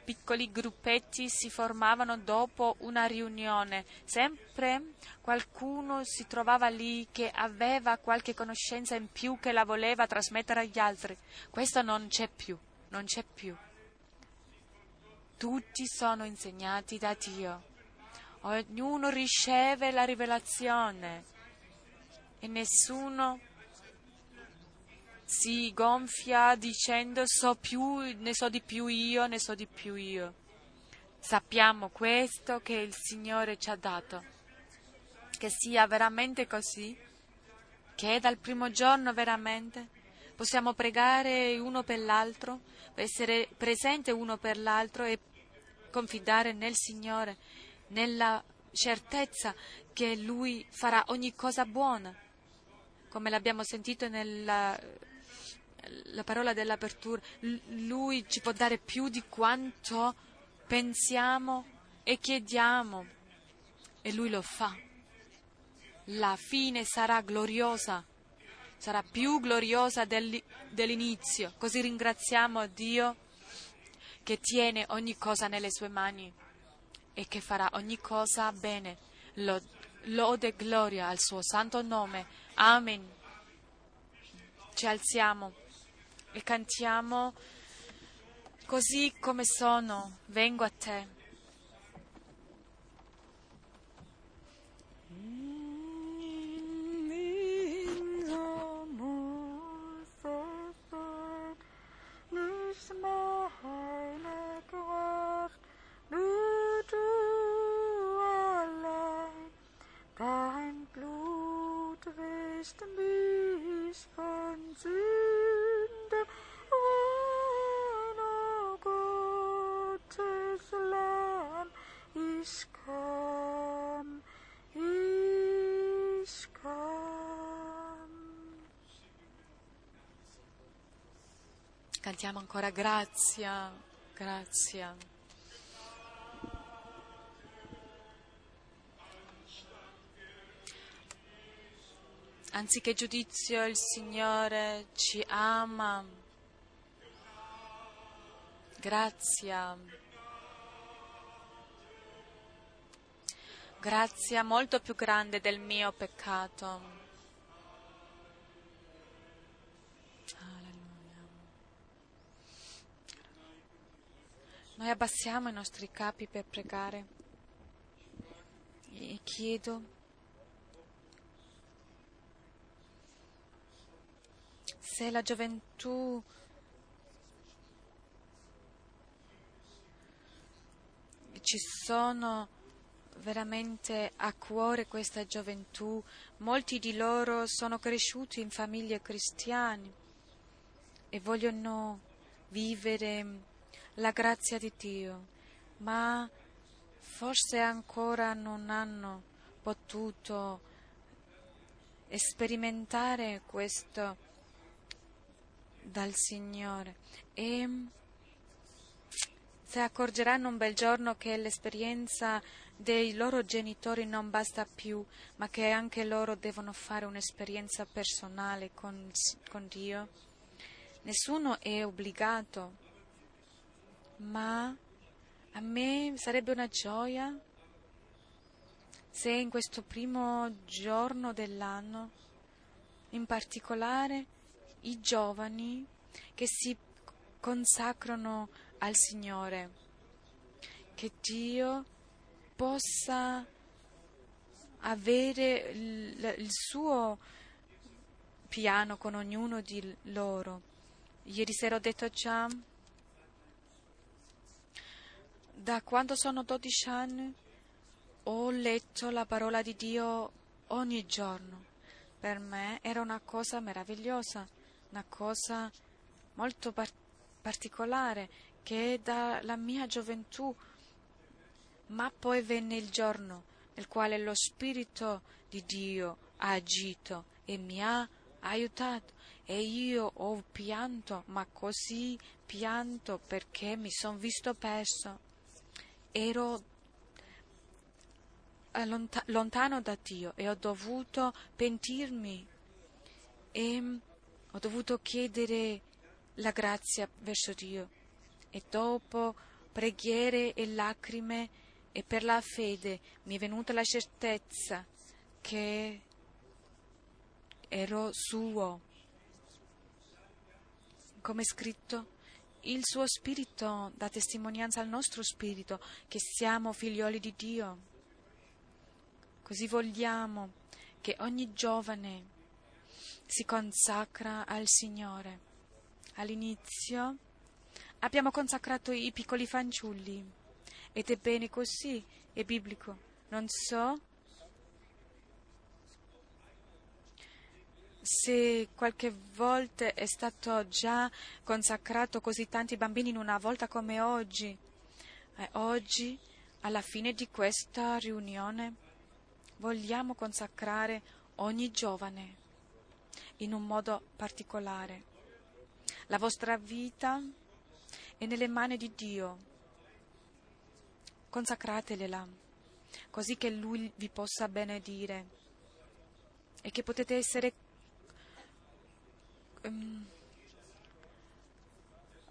piccoli gruppetti si formavano dopo una riunione. Sempre qualcuno si trovava lì che aveva qualche conoscenza in più che la voleva trasmettere agli altri. Questo non c'è più, non c'è più. Tutti sono insegnati da Dio. Ognuno riceve la rivelazione e nessuno si gonfia dicendo so più, ne so di più io, ne so di più io. Sappiamo questo che il Signore ci ha dato, che sia veramente così, che dal primo giorno veramente possiamo pregare uno per l'altro, essere presente uno per l'altro e confidare nel Signore, nella certezza che Lui farà ogni cosa buona, come l'abbiamo sentito nella la parola dell'apertura, lui ci può dare più di quanto pensiamo e chiediamo e lui lo fa. La fine sarà gloriosa, sarà più gloriosa dell'inizio. Così ringraziamo Dio che tiene ogni cosa nelle sue mani e che farà ogni cosa bene. Lode e gloria al suo santo nome. Amen. Ci alziamo e cantiamo così come sono, vengo a te. Dein Blut wäscht mich von Sünde rein, o Gottes Lamm. Ich komm, ich komm. Cantiamo ancora grazia, grazia. Anziché giudizio il Signore ci ama. Grazia. Grazia molto più grande del mio peccato. Noi abbassiamo i nostri capi per pregare e chiedo se la gioventù ci sono veramente a cuore questa gioventù, molti di loro sono cresciuti in famiglie cristiane e vogliono vivere la grazia di Dio, ma forse ancora non hanno potuto sperimentare questo dal Signore e si accorgeranno un bel giorno che l'esperienza dei loro genitori non basta più, ma che anche loro devono fare un'esperienza personale con, con Dio. Nessuno è obbligato, ma a me sarebbe una gioia se in questo primo giorno dell'anno, in particolare, i giovani che si consacrano al Signore, che Dio possa avere il, il suo piano con ognuno di loro. Ieri sera ho detto già, da quando sono 12 anni ho letto la parola di Dio ogni giorno. Per me era una cosa meravigliosa una cosa molto par- particolare che è dalla mia gioventù, ma poi venne il giorno nel quale lo Spirito di Dio ha agito e mi ha aiutato. E io ho pianto, ma così pianto perché mi sono visto perso. Ero lontano da Dio e ho dovuto pentirmi. E ho dovuto chiedere la grazia verso Dio e dopo preghiere e lacrime e per la fede mi è venuta la certezza che ero suo. Come scritto, il suo spirito dà testimonianza al nostro spirito che siamo figlioli di Dio. Così vogliamo che ogni giovane si consacra al Signore. All'inizio abbiamo consacrato i piccoli fanciulli ed è bene così, è biblico. Non so se qualche volta è stato già consacrato così tanti bambini in una volta come oggi. E oggi, alla fine di questa riunione, vogliamo consacrare ogni giovane in un modo particolare. La vostra vita è nelle mani di Dio. Consacratela, così che Lui vi possa benedire e che potete essere um,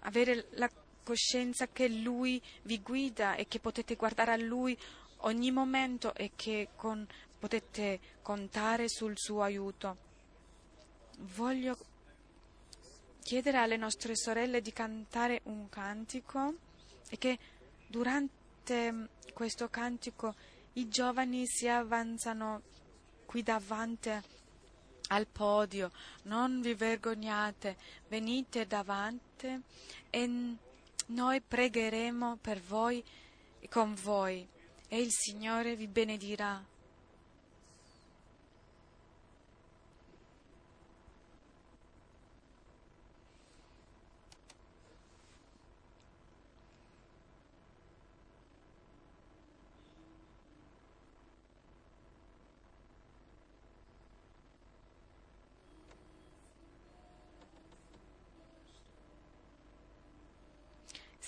avere la coscienza che Lui vi guida e che potete guardare a Lui ogni momento e che con, potete contare sul suo aiuto. Voglio chiedere alle nostre sorelle di cantare un cantico e che durante questo cantico i giovani si avanzano qui davanti al podio, non vi vergognate, venite davanti e noi pregheremo per voi e con voi e il Signore vi benedirà.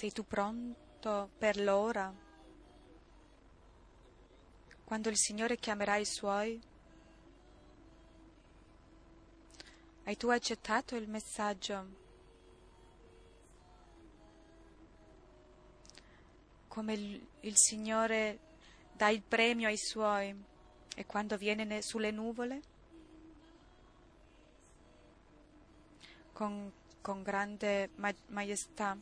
Sei tu pronto per l'ora? Quando il Signore chiamerà i suoi? Hai tu accettato il messaggio? Come il, il Signore dà il premio ai suoi e quando viene sulle nuvole? Con, con grande ma- maestà.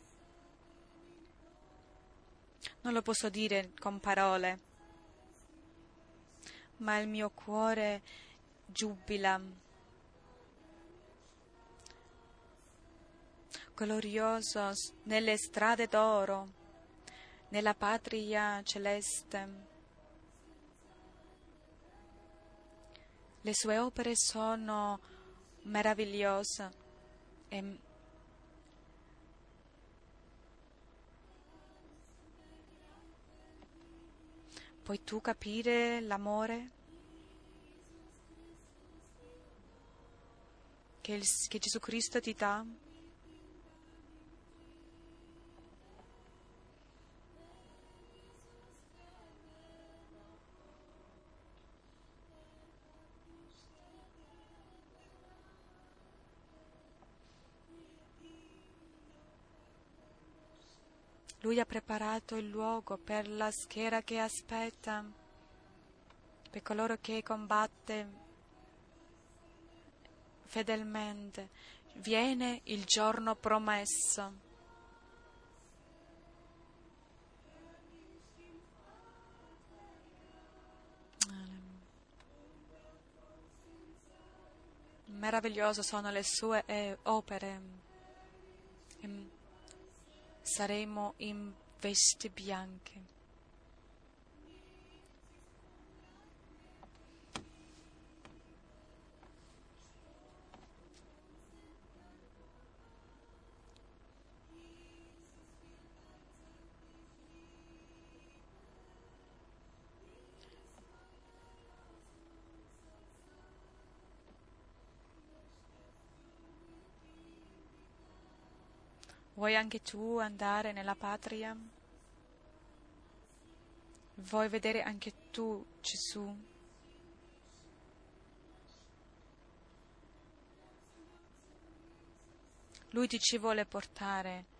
Non lo posso dire con parole, ma il mio cuore giubila. Glorioso nelle strade d'oro, nella patria celeste. Le sue opere sono meravigliose e Puoi tu capire l'amore che, il, che Gesù Cristo ti dà? Lui ha preparato il luogo per la schiera che aspetta, per coloro che combatte fedelmente. Viene il giorno promesso. Meravigliose sono le sue eh, opere saremo in vesti bianche. Vuoi anche tu andare nella patria? Vuoi vedere anche tu Gesù? Lui ti ci vuole portare.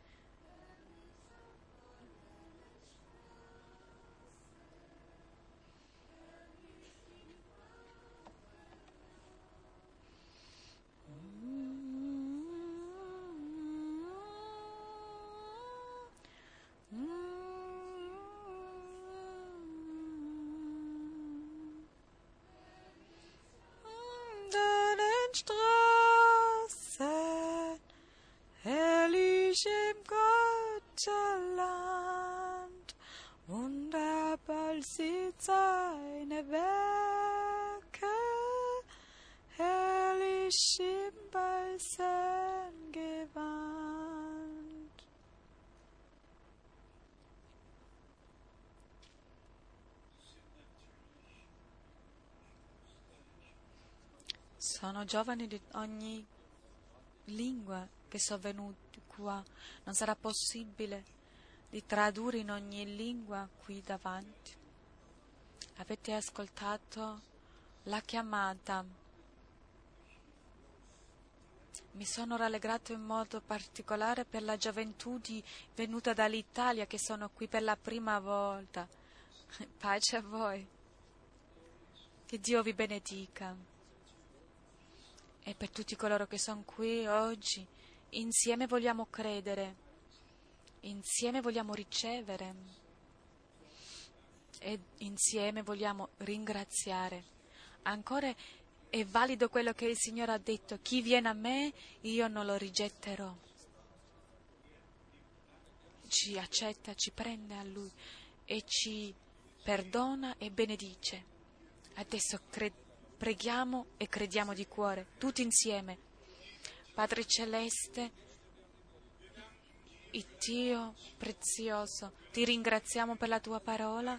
Giovani di ogni lingua che sono venuti qua. Non sarà possibile di tradurre in ogni lingua qui davanti. Avete ascoltato la chiamata. Mi sono rallegrato in modo particolare per la gioventù venuta dall'Italia che sono qui per la prima volta. <laughs> Pace a voi. Che Dio vi benedica. E per tutti coloro che sono qui oggi, insieme vogliamo credere, insieme vogliamo ricevere e insieme vogliamo ringraziare. Ancora è valido quello che il Signore ha detto, chi viene a me io non lo rigetterò. Ci accetta, ci prende a Lui e ci perdona e benedice. Adesso cre- preghiamo e crediamo di cuore, tutti insieme. Padre Celeste, il Dio prezioso, ti ringraziamo per la tua parola,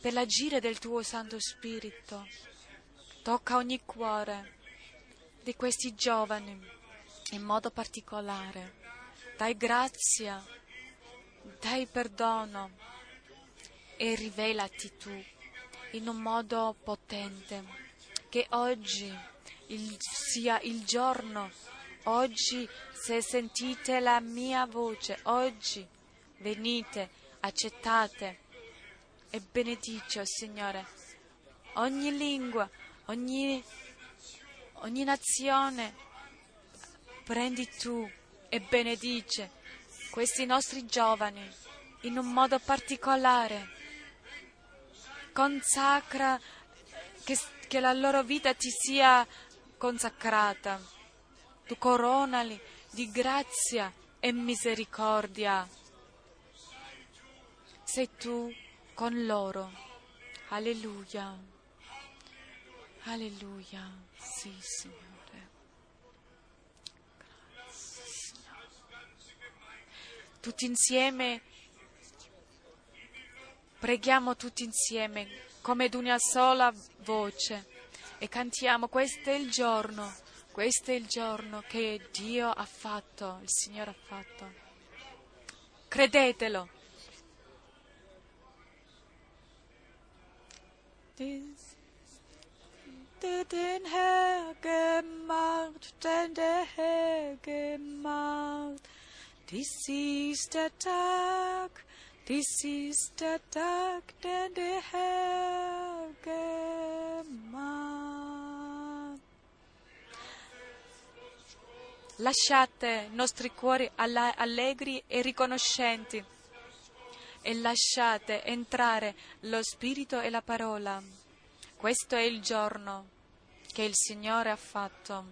per l'agire del tuo Santo Spirito. Tocca ogni cuore di questi giovani in modo particolare. Dai grazia, dai perdono e rivelati tu in un modo potente. Che oggi il- sia il giorno, oggi se sentite la mia voce, oggi venite, accettate e benedice, oh Signore, ogni lingua, ogni, ogni nazione, prendi tu e benedice questi nostri giovani in un modo particolare consacra, che, che la loro vita ti sia consacrata. Tu coronali di grazia e misericordia. Sei tu con loro. Alleluia. Alleluia. Sì, Signore. Grazie, Signore. Tutti insieme Preghiamo tutti insieme come ad una sola voce e cantiamo questo è il giorno, questo è il giorno che Dio ha fatto, il Signore ha fatto. Credetelo. Hat den Herr gemacht, denn der Herr gemacht. Dies ist der Tag, dies ist der Tag, den der Herr. Lasciate i nostri cuori allegri e riconoscenti e lasciate entrare lo Spirito e la parola. Questo è il giorno che il Signore ha fatto.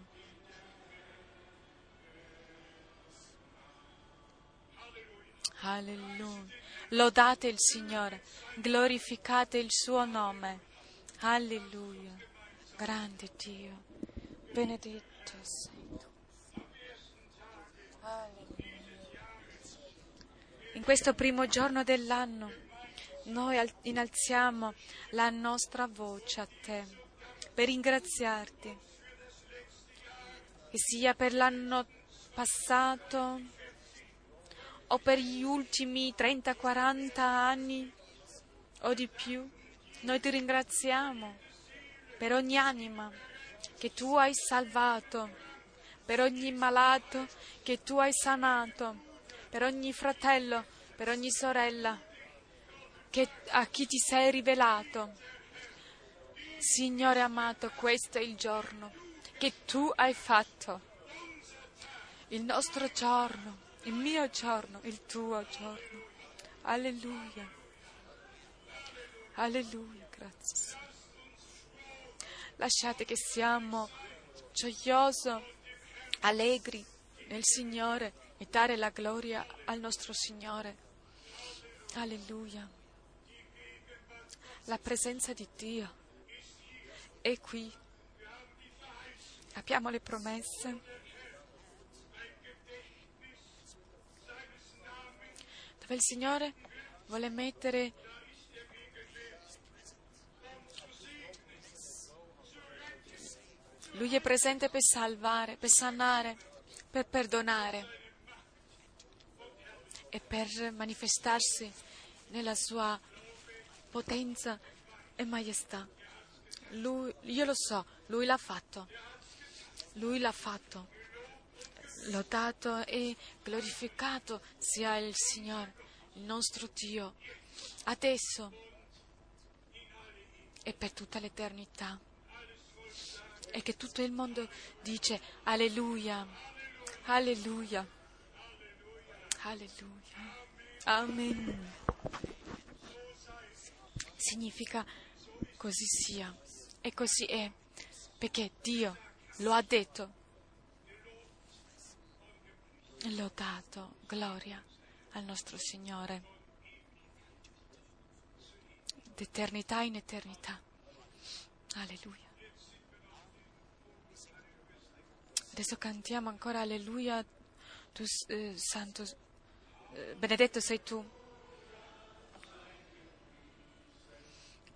Alleluia. Lodate il Signore, glorificate il suo nome. Alleluia. Grande Dio, benedetto sei tu. Alleluia. In questo primo giorno dell'anno noi al- innalziamo la nostra voce a te per ringraziarti, che sia per l'anno passato, o per gli ultimi 30-40 anni o di più. Noi ti ringraziamo per ogni anima che tu hai salvato, per ogni malato che tu hai sanato, per ogni fratello, per ogni sorella che, a chi ti sei rivelato. Signore amato, questo è il giorno che tu hai fatto, il nostro giorno, il mio giorno, il tuo giorno. Alleluia. Alleluia, grazie. Lasciate che siamo gioiosi, allegri nel Signore e dare la gloria al nostro Signore. Alleluia. La presenza di Dio è qui. Abbiamo le promesse. Dove il Signore vuole mettere Lui è presente per salvare, per sanare, per perdonare e per manifestarsi nella sua potenza e maestà. Lui, io lo so, lui l'ha fatto. Lui l'ha fatto. Lodato e glorificato sia il Signore, il nostro Dio, adesso e per tutta l'eternità. E che tutto il mondo dice alleluia, alleluia, alleluia, amen. Significa così sia e così è, perché Dio lo ha detto. Lodato, gloria al nostro Signore, d'eternità in eternità. Alleluia. Adesso cantiamo ancora Alleluia, tu eh, santo, eh, benedetto sei tu.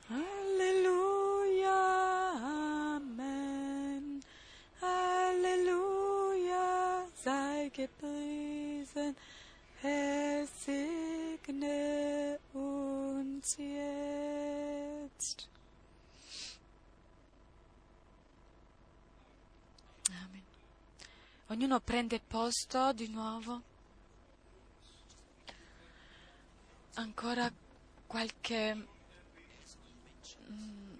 Halleluja, sei gepriesen, Herr, segne uns jetzt. Amen. Ognuno prende posto di nuovo. Ancora qualche mm,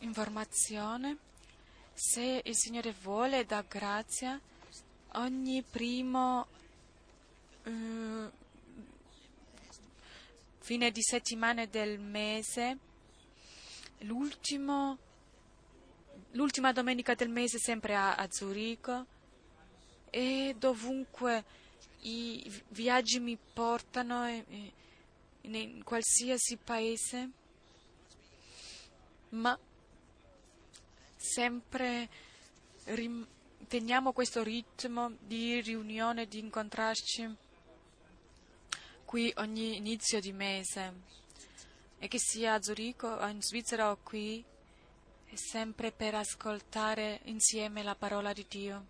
informazione. Se il Signore vuole, dà grazia, ogni primo eh, fine di settimana del mese, l'ultima domenica del mese sempre a, a Zurigo. E dovunque i viaggi mi portano in, in qualsiasi paese, ma sempre rim- teniamo questo ritmo di riunione, di incontrarci qui ogni inizio di mese e che sia a Zurigo o in Svizzera o qui è sempre per ascoltare insieme la parola di Dio.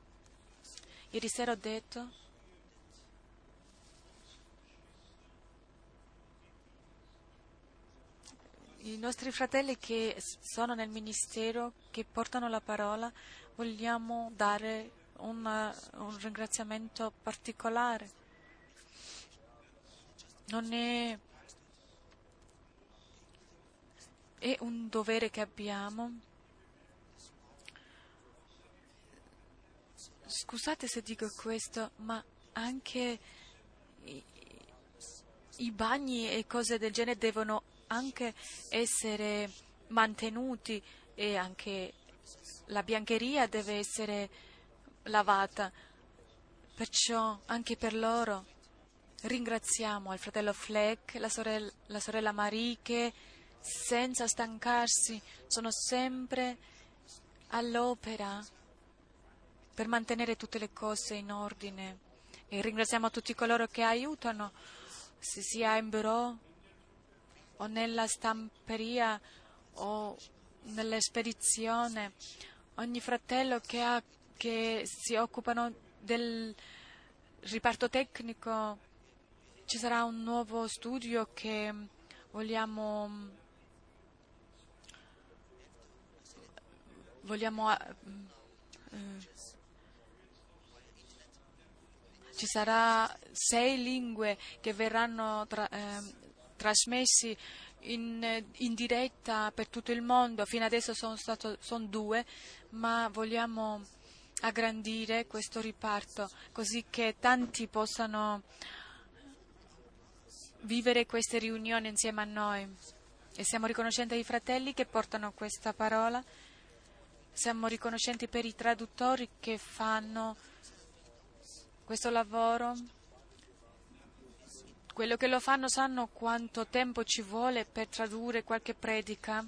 Ieri sera ho detto i nostri fratelli che sono nel ministero, che portano la parola, vogliamo dare una, un ringraziamento particolare. Non è, è un dovere che abbiamo. Scusate se dico questo, ma anche i, i bagni e cose del genere devono anche essere mantenuti e anche la biancheria deve essere lavata. Perciò anche per loro ringraziamo il fratello Fleck, la sorella, la sorella Marie che senza stancarsi sono sempre all'opera per mantenere tutte le cose in ordine. E ringraziamo tutti coloro che aiutano, sia in bureau o nella stamperia o nella spedizione, ogni fratello che, ha, che si occupano del, riparto tecnico ci sarà un nuovo studio che vogliamo, vogliamo eh, ci sarà sei lingue che verranno tra, eh, trasmessi in, in, diretta per tutto il mondo. Fino adesso sono, stato, sono due, ma vogliamo aggrandire questo riparto così che tanti possano vivere queste riunioni insieme a noi. E siamo riconoscenti ai fratelli che portano questa parola, siamo riconoscenti per i traduttori che fanno questo lavoro. Quello che lo fanno sanno quanto tempo ci vuole per tradurre qualche predica.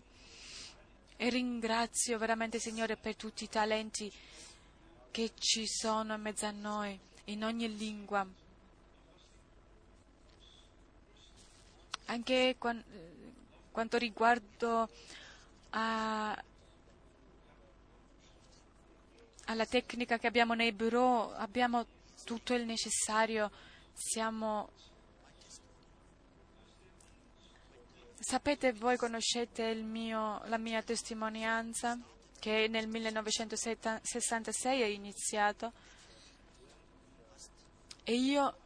E ringrazio veramente, Signore, per tutti i talenti che ci sono in mezzo a noi, in ogni lingua. Anche quanto riguardo a, alla tecnica che abbiamo nei bureau, abbiamo tutto il necessario, siamo Sapete, voi conoscete mio, la mia testimonianza che nel 1966 è iniziato. E io,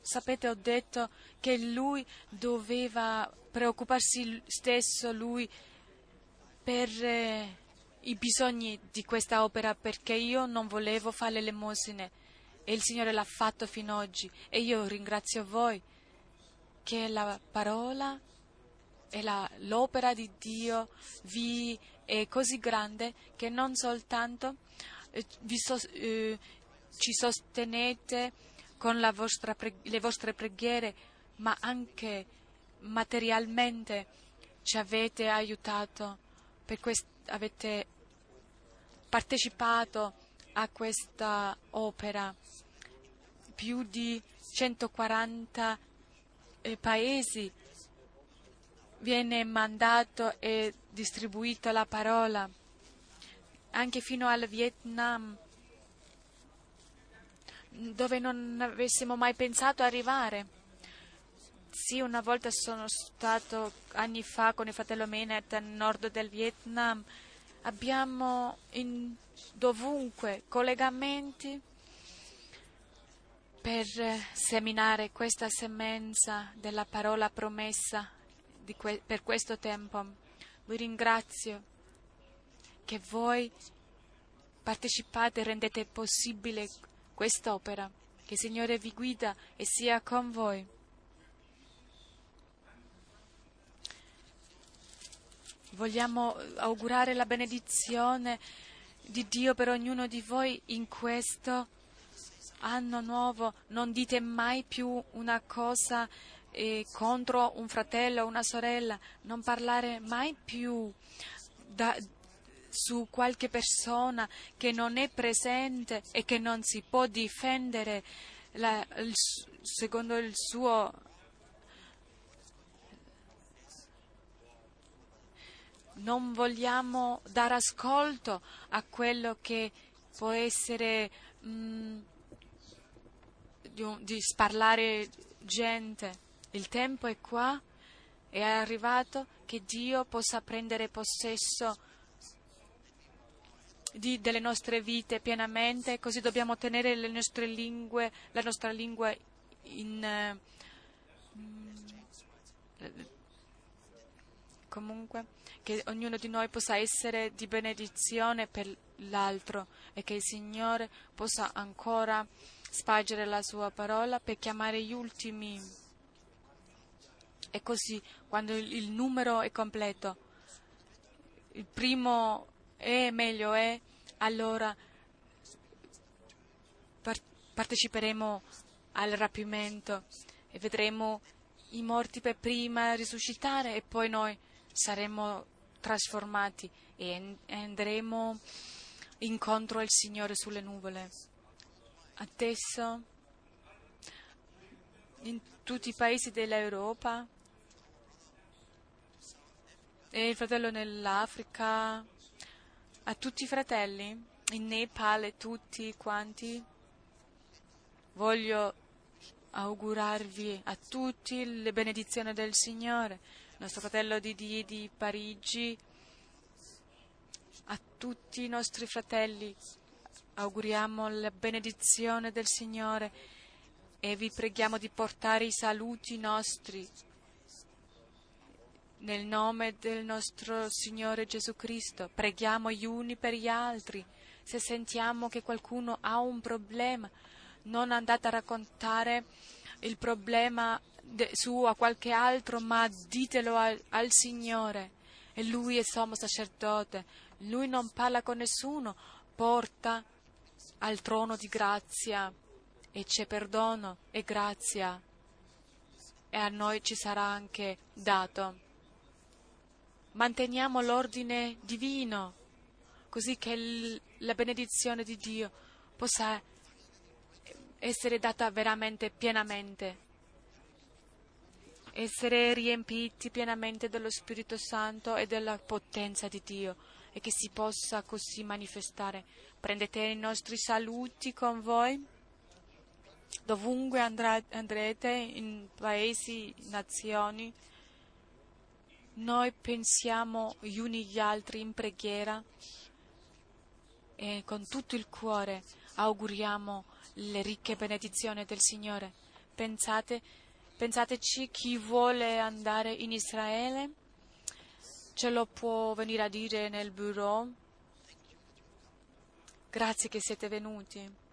sapete, ho detto che lui doveva preoccuparsi stesso, lui, per eh, i bisogni di questa opera perché io non volevo fare le elemosine e il Signore l'ha fatto fino ad oggi. E io ringrazio voi che la parola e la, l'opera di Dio vi è così grande che non soltanto eh, so, eh, ci sostenete con pre, le vostre preghiere, ma anche materialmente ci avete aiutato, quest, avete partecipato a questa opera. Più di 140 eh, paesi viene mandato e distribuito la parola, anche fino al Vietnam, dove non avessimo mai pensato arrivare. Sì, una volta sono stato anni fa con il fratello Menet nel nord del Vietnam. Abbiamo in, dovunque collegamenti per seminare questa semenza della parola promessa que- per questo tempo. Vi ringrazio che voi partecipate e rendete possibile quest'opera. Che il Signore vi guida e sia con voi. Vogliamo augurare la benedizione di Dio per ognuno di voi in questo anno nuovo. Non dite mai più una cosa eh, contro un fratello o una sorella, non parlare mai più da, su qualche persona che non è presente e che non si può difendere la, il, secondo il suo non vogliamo dare ascolto a quello che può essere mh, mm, di, di sparlare gente. Il tempo è qua, è arrivato che Dio possa prendere possesso di, delle nostre vite pienamente, così dobbiamo tenere le nostre lingue, la nostra lingua in, eh, comunque che ognuno di noi possa essere di benedizione per l'altro e che il Signore possa ancora spargere la sua parola per chiamare gli ultimi è così quando il, numero è completo. Il primo è meglio è, allora par- parteciperemo al rapimento e vedremo i morti per prima risuscitare e poi noi saremo trasformati e andremo incontro al Signore sulle nuvole. Adesso in tutti i paesi dell'Europa e il fratello nell'Africa, a tutti i fratelli, in Nepal e tutti quanti. Voglio augurarvi a tutti le benedizioni del Signore, il nostro fratello Didi di Parigi, a tutti i nostri fratelli auguriamo la benedizione del Signore e vi preghiamo di portare i saluti nostri nel nome del nostro Signore Gesù Cristo. Preghiamo gli uni per gli altri. Se sentiamo che qualcuno ha un problema, non andate a raccontare il problema suo a qualche altro, ma ditelo al, al Signore. E lui è sommo sacerdote. Lui non parla con nessuno, porta al trono di grazia e c'è perdono e grazia e a noi ci sarà anche dato. Manteniamo l'ordine divino così che l- la benedizione di Dio possa essere data veramente pienamente, essere riempiti pienamente dello Spirito Santo e della potenza di Dio e che si possa così manifestare. Prendete i nostri saluti con voi. Dovunque andrete, in paesi, nazioni, noi pensiamo gli uni gli altri in preghiera e con tutto il cuore auguriamo le ricche benedizioni del Signore. Pensate, pensateci chi vuole andare in Israele ce lo può venire a dire nel bureau. Grazie che siete venuti.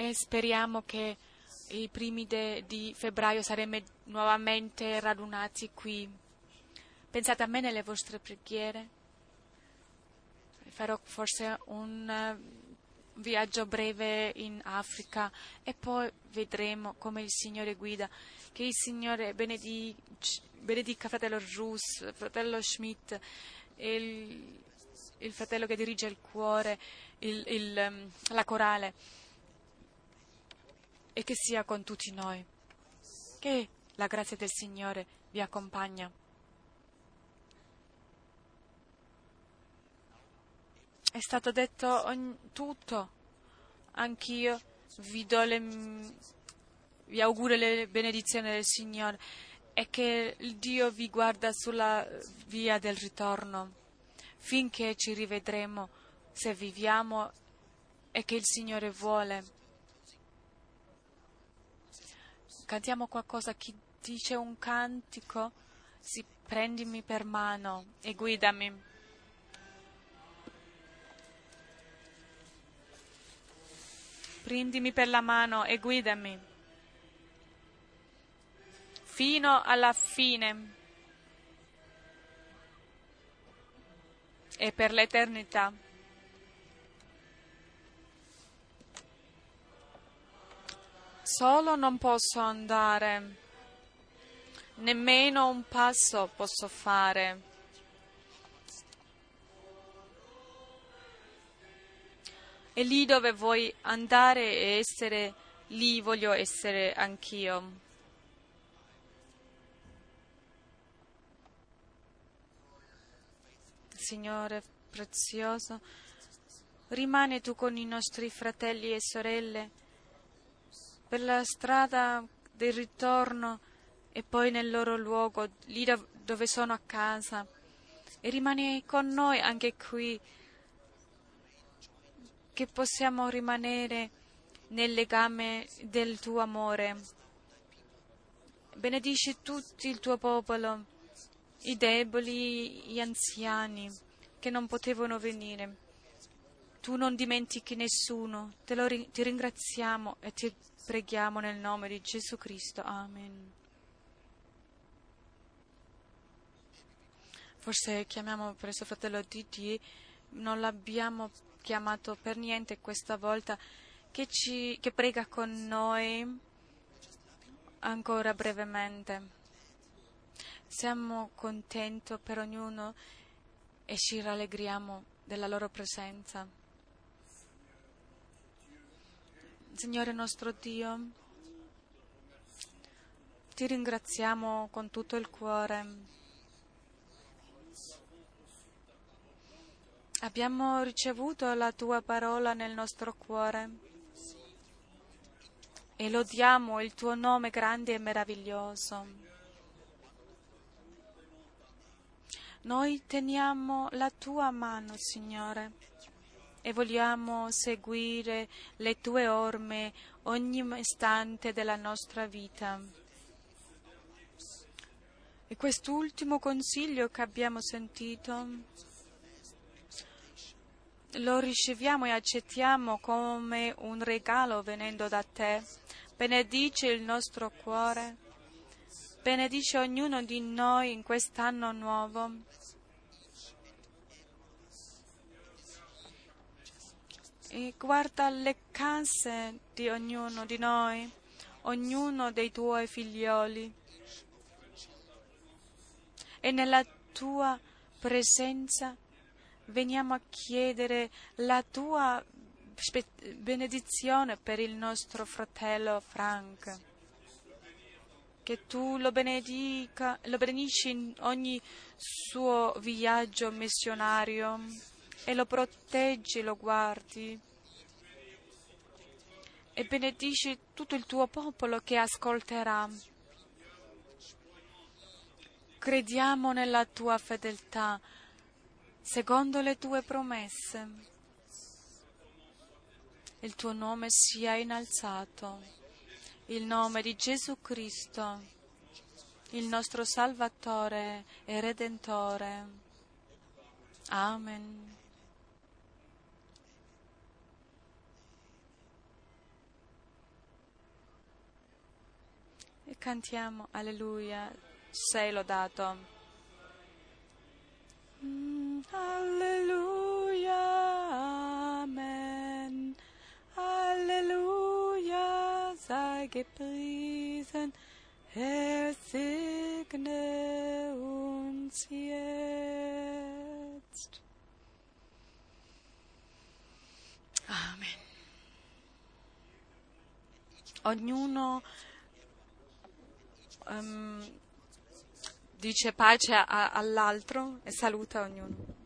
E speriamo che i primi de, di febbraio saremo nuovamente radunati qui. Pensate a me nelle vostre preghiere. Farò forse un viaggio breve in Africa e poi vedremo come il Signore guida. Che il Signore benedica, benedica fratello Rus, fratello Schmidt, il, il, fratello che dirige il cuore, il, il, la corale, e che sia con tutti noi. Che la grazia del Signore vi accompagna. È stato detto tutto. Anch'io vi, le, vi auguro le benedizioni del Signore e che Dio vi guarda sulla via del ritorno finché ci rivedremo se viviamo e che il Signore vuole. Cantiamo qualcosa, chi dice un cantico, si prendimi per mano e guidami. prendimi per la mano e guidami fino alla fine e per l'eternità. Solo non posso andare, nemmeno un passo posso fare. E lì dove vuoi andare e essere, lì voglio essere anch'io. Signore prezioso, rimane tu con i nostri fratelli e sorelle per la strada del ritorno e poi nel loro luogo, lì dove sono a casa, e rimani con noi anche qui che possiamo rimanere nel legame del tuo amore. Benedici tutto il tuo popolo, i deboli, gli anziani che non potevano venire. Tu non dimentichi nessuno, lo, ti ringraziamo e ti preghiamo nel nome di Gesù Cristo. Amen. Forse chiamiamo presso fratello Didi, non l'abbiamo chiamato per niente questa volta, che, ci, che prega con noi ancora brevemente. Siamo contenti per ognuno e ci rallegriamo della loro presenza. Signore nostro Dio, ti ringraziamo con tutto il cuore Abbiamo ricevuto la tua parola nel nostro cuore e lodiamo il tuo nome grande e meraviglioso. Noi teniamo la tua mano, Signore, e vogliamo seguire le tue orme ogni istante della nostra vita. E quest'ultimo consiglio che abbiamo sentito lo riceviamo e accettiamo come un regalo venendo da te. Benedice il nostro cuore, benedice ognuno di noi in quest'anno nuovo. Guarda le case di ognuno di noi, ognuno dei tuoi figlioli. E nella tua presenza veniamo a chiedere la tua benedizione per il nostro fratello Frank. Che tu lo, benedica, lo benedici in ogni suo viaggio missionario e lo proteggi, lo guardi. E benedici tutto il tuo popolo che ascolterà. Crediamo nella tua fedeltà secondo le tue promesse. Il tuo nome sia innalzato, il nome di Gesù Cristo, il nostro Salvatore e Redentore. Amen. E cantiamo Alleluia, sei lodato. Halleluja, Amen. Halleluja, sei gepriesen, Herr, segne uns jetzt. Amen. Ognuno um, dice pace a, all'altro e saluta ognuno.